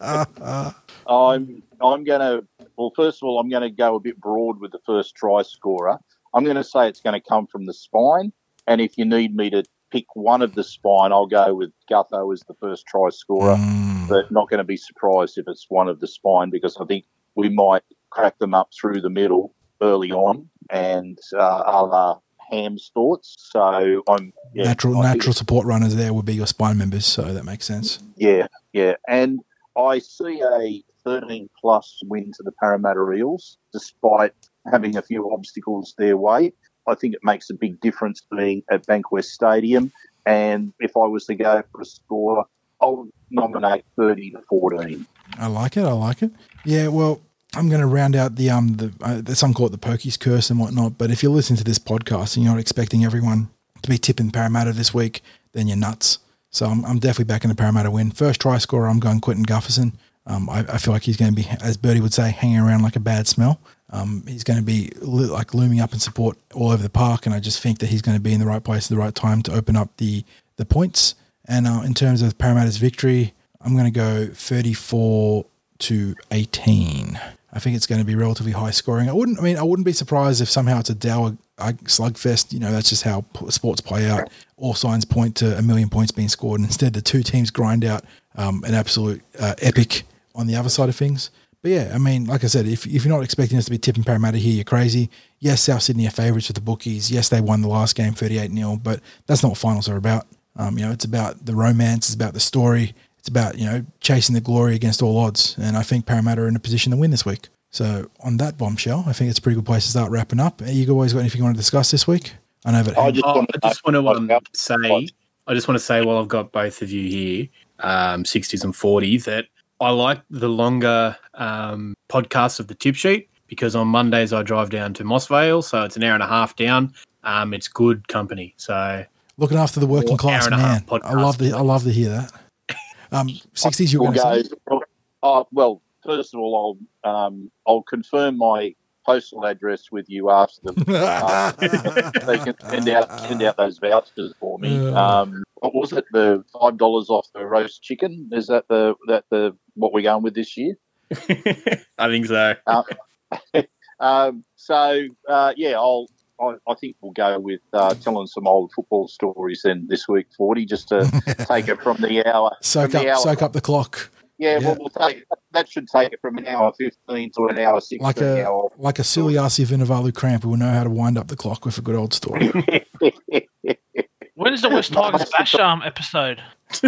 I'm I'm going to well, first of all, I'm going to go a bit broad with the first try scorer. I'm going to say it's going to come from the spine, and if you need me to pick one of the spine, I'll go with Gutho as the first try scorer. Mm, But not going to be surprised if it's one of the spine because I think we might crack them up through the middle early on, and uh, la Ham's thoughts. So I'm yeah, natural I think- natural support runners there would be your spine members, so that makes sense. Yeah, yeah. And I see a 13 plus win to the Parramatta Eels, despite having a few obstacles their way. I think it makes a big difference being at Bankwest Stadium. And if I was to go for a score, I'll nominate 30 to 14. I like it. I like it. Yeah. Well, I'm going to round out the um the uh, some call it the pokies curse and whatnot. But if you're listening to this podcast and you're not expecting everyone to be tipping Parramatta this week, then you're nuts. So I'm, I'm definitely backing the Parramatta win. First try scorer, I'm going Clint Gutherson. Um, I, I feel like he's going to be, as Birdie would say, hanging around like a bad smell. Um, he's going to be like looming up in support all over the park, and I just think that he's going to be in the right place at the right time to open up the the points. And uh, in terms of Parramatta's victory, I'm going to go 34 to 18. I think it's going to be relatively high scoring. I wouldn't. I mean, I wouldn't be surprised if somehow it's a dour slugfest. You know, that's just how sports play out. All signs point to a million points being scored, and instead the two teams grind out um, an absolute uh, epic on the other side of things. But yeah, I mean, like I said, if, if you're not expecting us to be tipping Parramatta here, you're crazy. Yes, South Sydney are favourites with the bookies. Yes, they won the last game 38 0, but that's not what finals are about. Um, you know, it's about the romance, it's about the story, it's about, you know, chasing the glory against all odds. And I think Parramatta are in a position to win this week. So on that bombshell, I think it's a pretty good place to start wrapping up. You guys got anything you want to discuss this week? I know that. I just Oh, want I just want to um, say, I just want to say while I've got both of you here, um, 60s and 40s, that I like the longer um, podcasts of the tip sheet because on Mondays I drive down to Moss Vale, so it's an hour and a half down. Um, it's good company. So looking after the working class hour and a half man. I love to I love to hear that. Um, sixties, you were We'll going to say? go. Oh, well, first of all, I'll um, I'll confirm my postal address with you after the. they can send out send out those vouchers for me. Um, what was it? The five dollars off the roast chicken. Is that the that the what we're going with this year? I think so. Um, so uh, yeah, I'll. I, I think we'll go with uh, telling some old football stories then this week, forty, just to take it from the hour. soak up, the hour. soak up the clock Yeah, Yeah. well, we'll take that should take it from an hour fifteen to an hour sixteen. like a hour. like a silly Arsi Vunivalu cramp who will know how to wind up the clock with a good old story. When's the West Tigers Bash um, episode?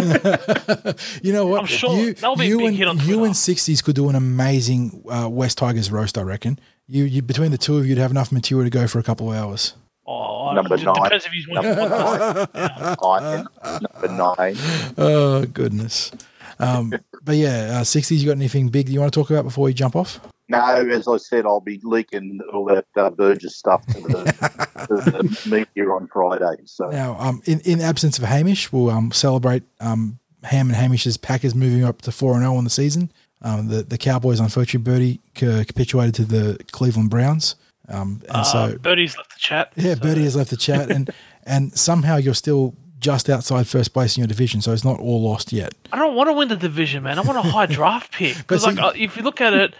you know what? I'm sure you, that'll be a big and hit on you and sixties could do an amazing uh, West Tigers roast. I reckon. You, you between the two of you, you'd have enough material to go for a couple of hours. Oh, Number it nine. depends if he's winning. Nine, number nine. Oh goodness. Um, but yeah, sixties. you got anything big you want to talk about before we jump off? No, as I said, I'll be leaking all that uh, Burgess stuff to the, to the media on Friday. So Now, um, in, in absence of Hamish, we'll um, celebrate um, Ham and Hamish's Packers moving up to 4 and 0 on the season. Um, the, the Cowboys, unfortunately, Birdie ca- capitulated to the Cleveland Browns. Um, and Uh, so, Birdie's left the chat. yeah, so- Birdie has left the chat, and, and somehow you're still just outside first place in your division, so it's not all lost yet. I don't want to win the division, man. I want a high draft pick. Because like, uh, if you look at it,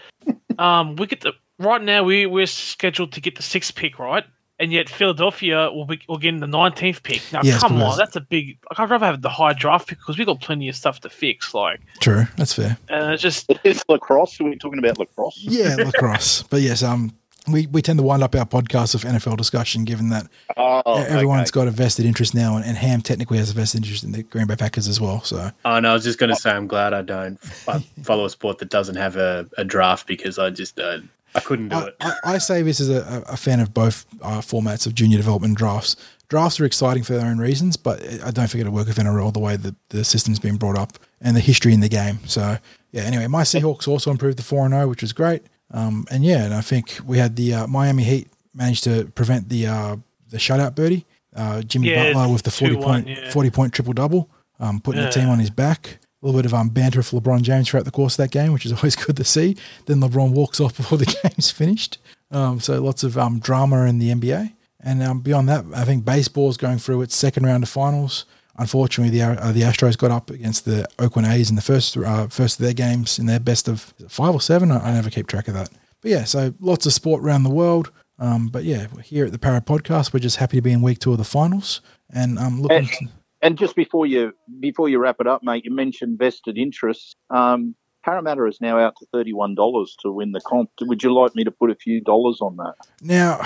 um, we get the right now we we're scheduled to get the sixth pick, right? And yet Philadelphia will be will get in the nineteenth pick. Now, Yes, come on, that's a big. Like, I'd rather have the high draft pick because we've got plenty of stuff to fix. Like, True, that's fair. and it's just is lacrosse? Are we talking about lacrosse? Yeah, lacrosse. But yes, um, we, we tend to wind up our podcast with NFL discussion, given that Oh, everyone's okay. got a vested interest now, and, and Ham technically has a vested interest in the Green Bay Packers as well. So Oh no, I was just going to say I'm glad I don't f- follow a sport that doesn't have a, a draft because I just uh, I couldn't do I, it. I, I say this as a, a fan of both uh, formats of junior development drafts. Drafts are exciting for their own reasons, but I don't think it'll work with NRL the way that the system's been brought up and the history in the game. So yeah, anyway, my Seahawks also improved the four and zero, which was great. Um, and yeah, and I think we had the uh, Miami Heat managed to prevent the uh, the shutout birdie. Uh, Jimmy Yeah, Butler with the forty point yeah. forty point triple double, um, putting the team on his back. Little bit of um, banter for LeBron James throughout the course of that game, which is always good to see. Then LeBron walks off before the game's finished. Um, so lots of um, drama in the NBA. And um, beyond that, I think baseball's going through its second round of finals. Unfortunately, the uh, the Astros got up against the Oakland A's in the first uh, first of their games in their best of five or seven. I, I never keep track of that. But yeah, so lots of sport around the world. Um, but yeah, here at the Parra Podcast, we're just happy to be in week two of the finals, and I'm looking. And- And just before you before you wrap it up, mate, you mentioned vested interests. Um, Parramatta is now out to thirty one dollars to win the comp. Would you like me to put a few dollars on that? now,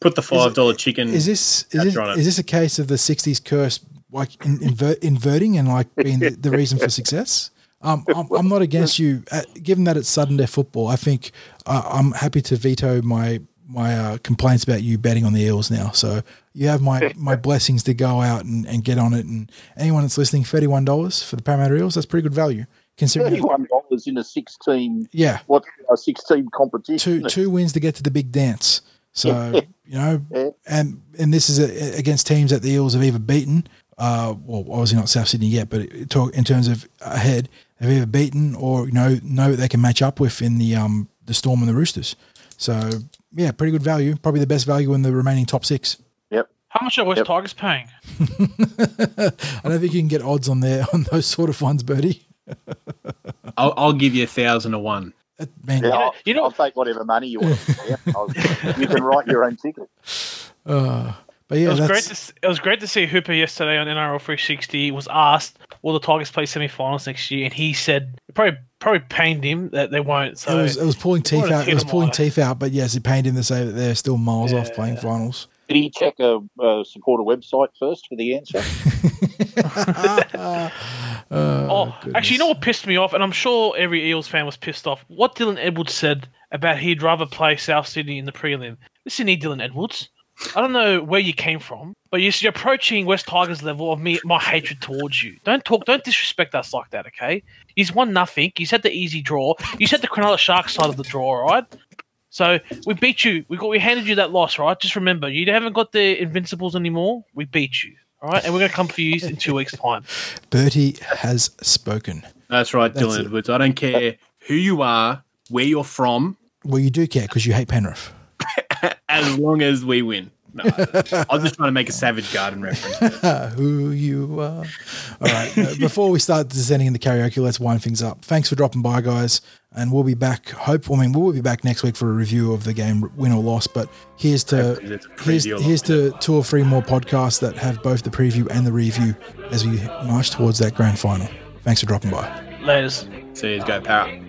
Put the five dollar chicken. is this is this, is this a case of the '60s curse, like in, invert, inverting and like being the, the reason for success? Um, I'm, I'm not against you, uh, given that it's sudden death football. I think uh, I'm happy to veto my my uh, complaints about you betting on the Eels now. So you have my my blessings to go out and, and get on it. And anyone that's listening, thirty one dollars for the Parramatta Eels, that's pretty good value Thirty considering. one dollars in a six team Yeah, what a six team competition. two two wins to get to the big dance. So you know, Yeah. and and this is a, against teams that the Eels have either beaten. Uh, well, obviously not South Sydney yet, but it, talk in terms of ahead, they've either beaten or you know know that they can match up with in the um the Storm and the Roosters. So yeah, pretty good value. Probably the best value in the remaining top six. Yep. How much are West Yep. Tigers paying? I don't think you can get odds on there on those sort of ones, Bertie. I'll, I'll give you a thousand to one. That- Man, Yeah, I'll, you know- I'll take whatever money you want. Yeah, you can write your own ticket. uh, but yeah, it was that's great. To, it was great to see Hooper yesterday on NRL 360. He was asked, "Will the Tigers play semi-finals next year?" And he said, "Probably, probably pained him that they won't." So it was it was pulling teeth out. It was pulling all. teeth out. But yes, it pained him to say that they're still miles off playing finals. Did he check a, a supporter website first for the answer? oh, Oh, goodness. actually, you know what pissed me off, and I'm sure every Eels fan was pissed off. What Dylan Edwards said about he'd rather play South Sydney in the prelim. Listen here, Dylan Edwards. I don't know where you came from, but you're you're approaching West Tigers level of me, my hatred towards you. Don't talk, don't disrespect us like that, okay? He's won nothing. He's had the easy draw. You said the Cronulla Sharks side of the draw, right? So we beat you. We got we handed you that loss, right? Just remember, you haven't got the Invincibles anymore. We beat you, all right? And we're gonna come for you in two weeks' time. Bertie has spoken. That's right, That's Dylan it. Edwards. I don't care who you are, where you're from, Well, you do care because you hate Penrith. As long as we win. No, I was just trying to make a Savage Garden reference. Who you are. All right. uh, before we start descending into karaoke, let's wind things up. Thanks for dropping by, guys. And we'll be back. Hope. I mean, we'll be back next week for a review of the game, win or loss. But here's to Hopefully there's a here's, here's to two or three more podcasts that have both the preview and the review as we march towards that grand final. Thanks for dropping by. Laters. See you, go, Parrot.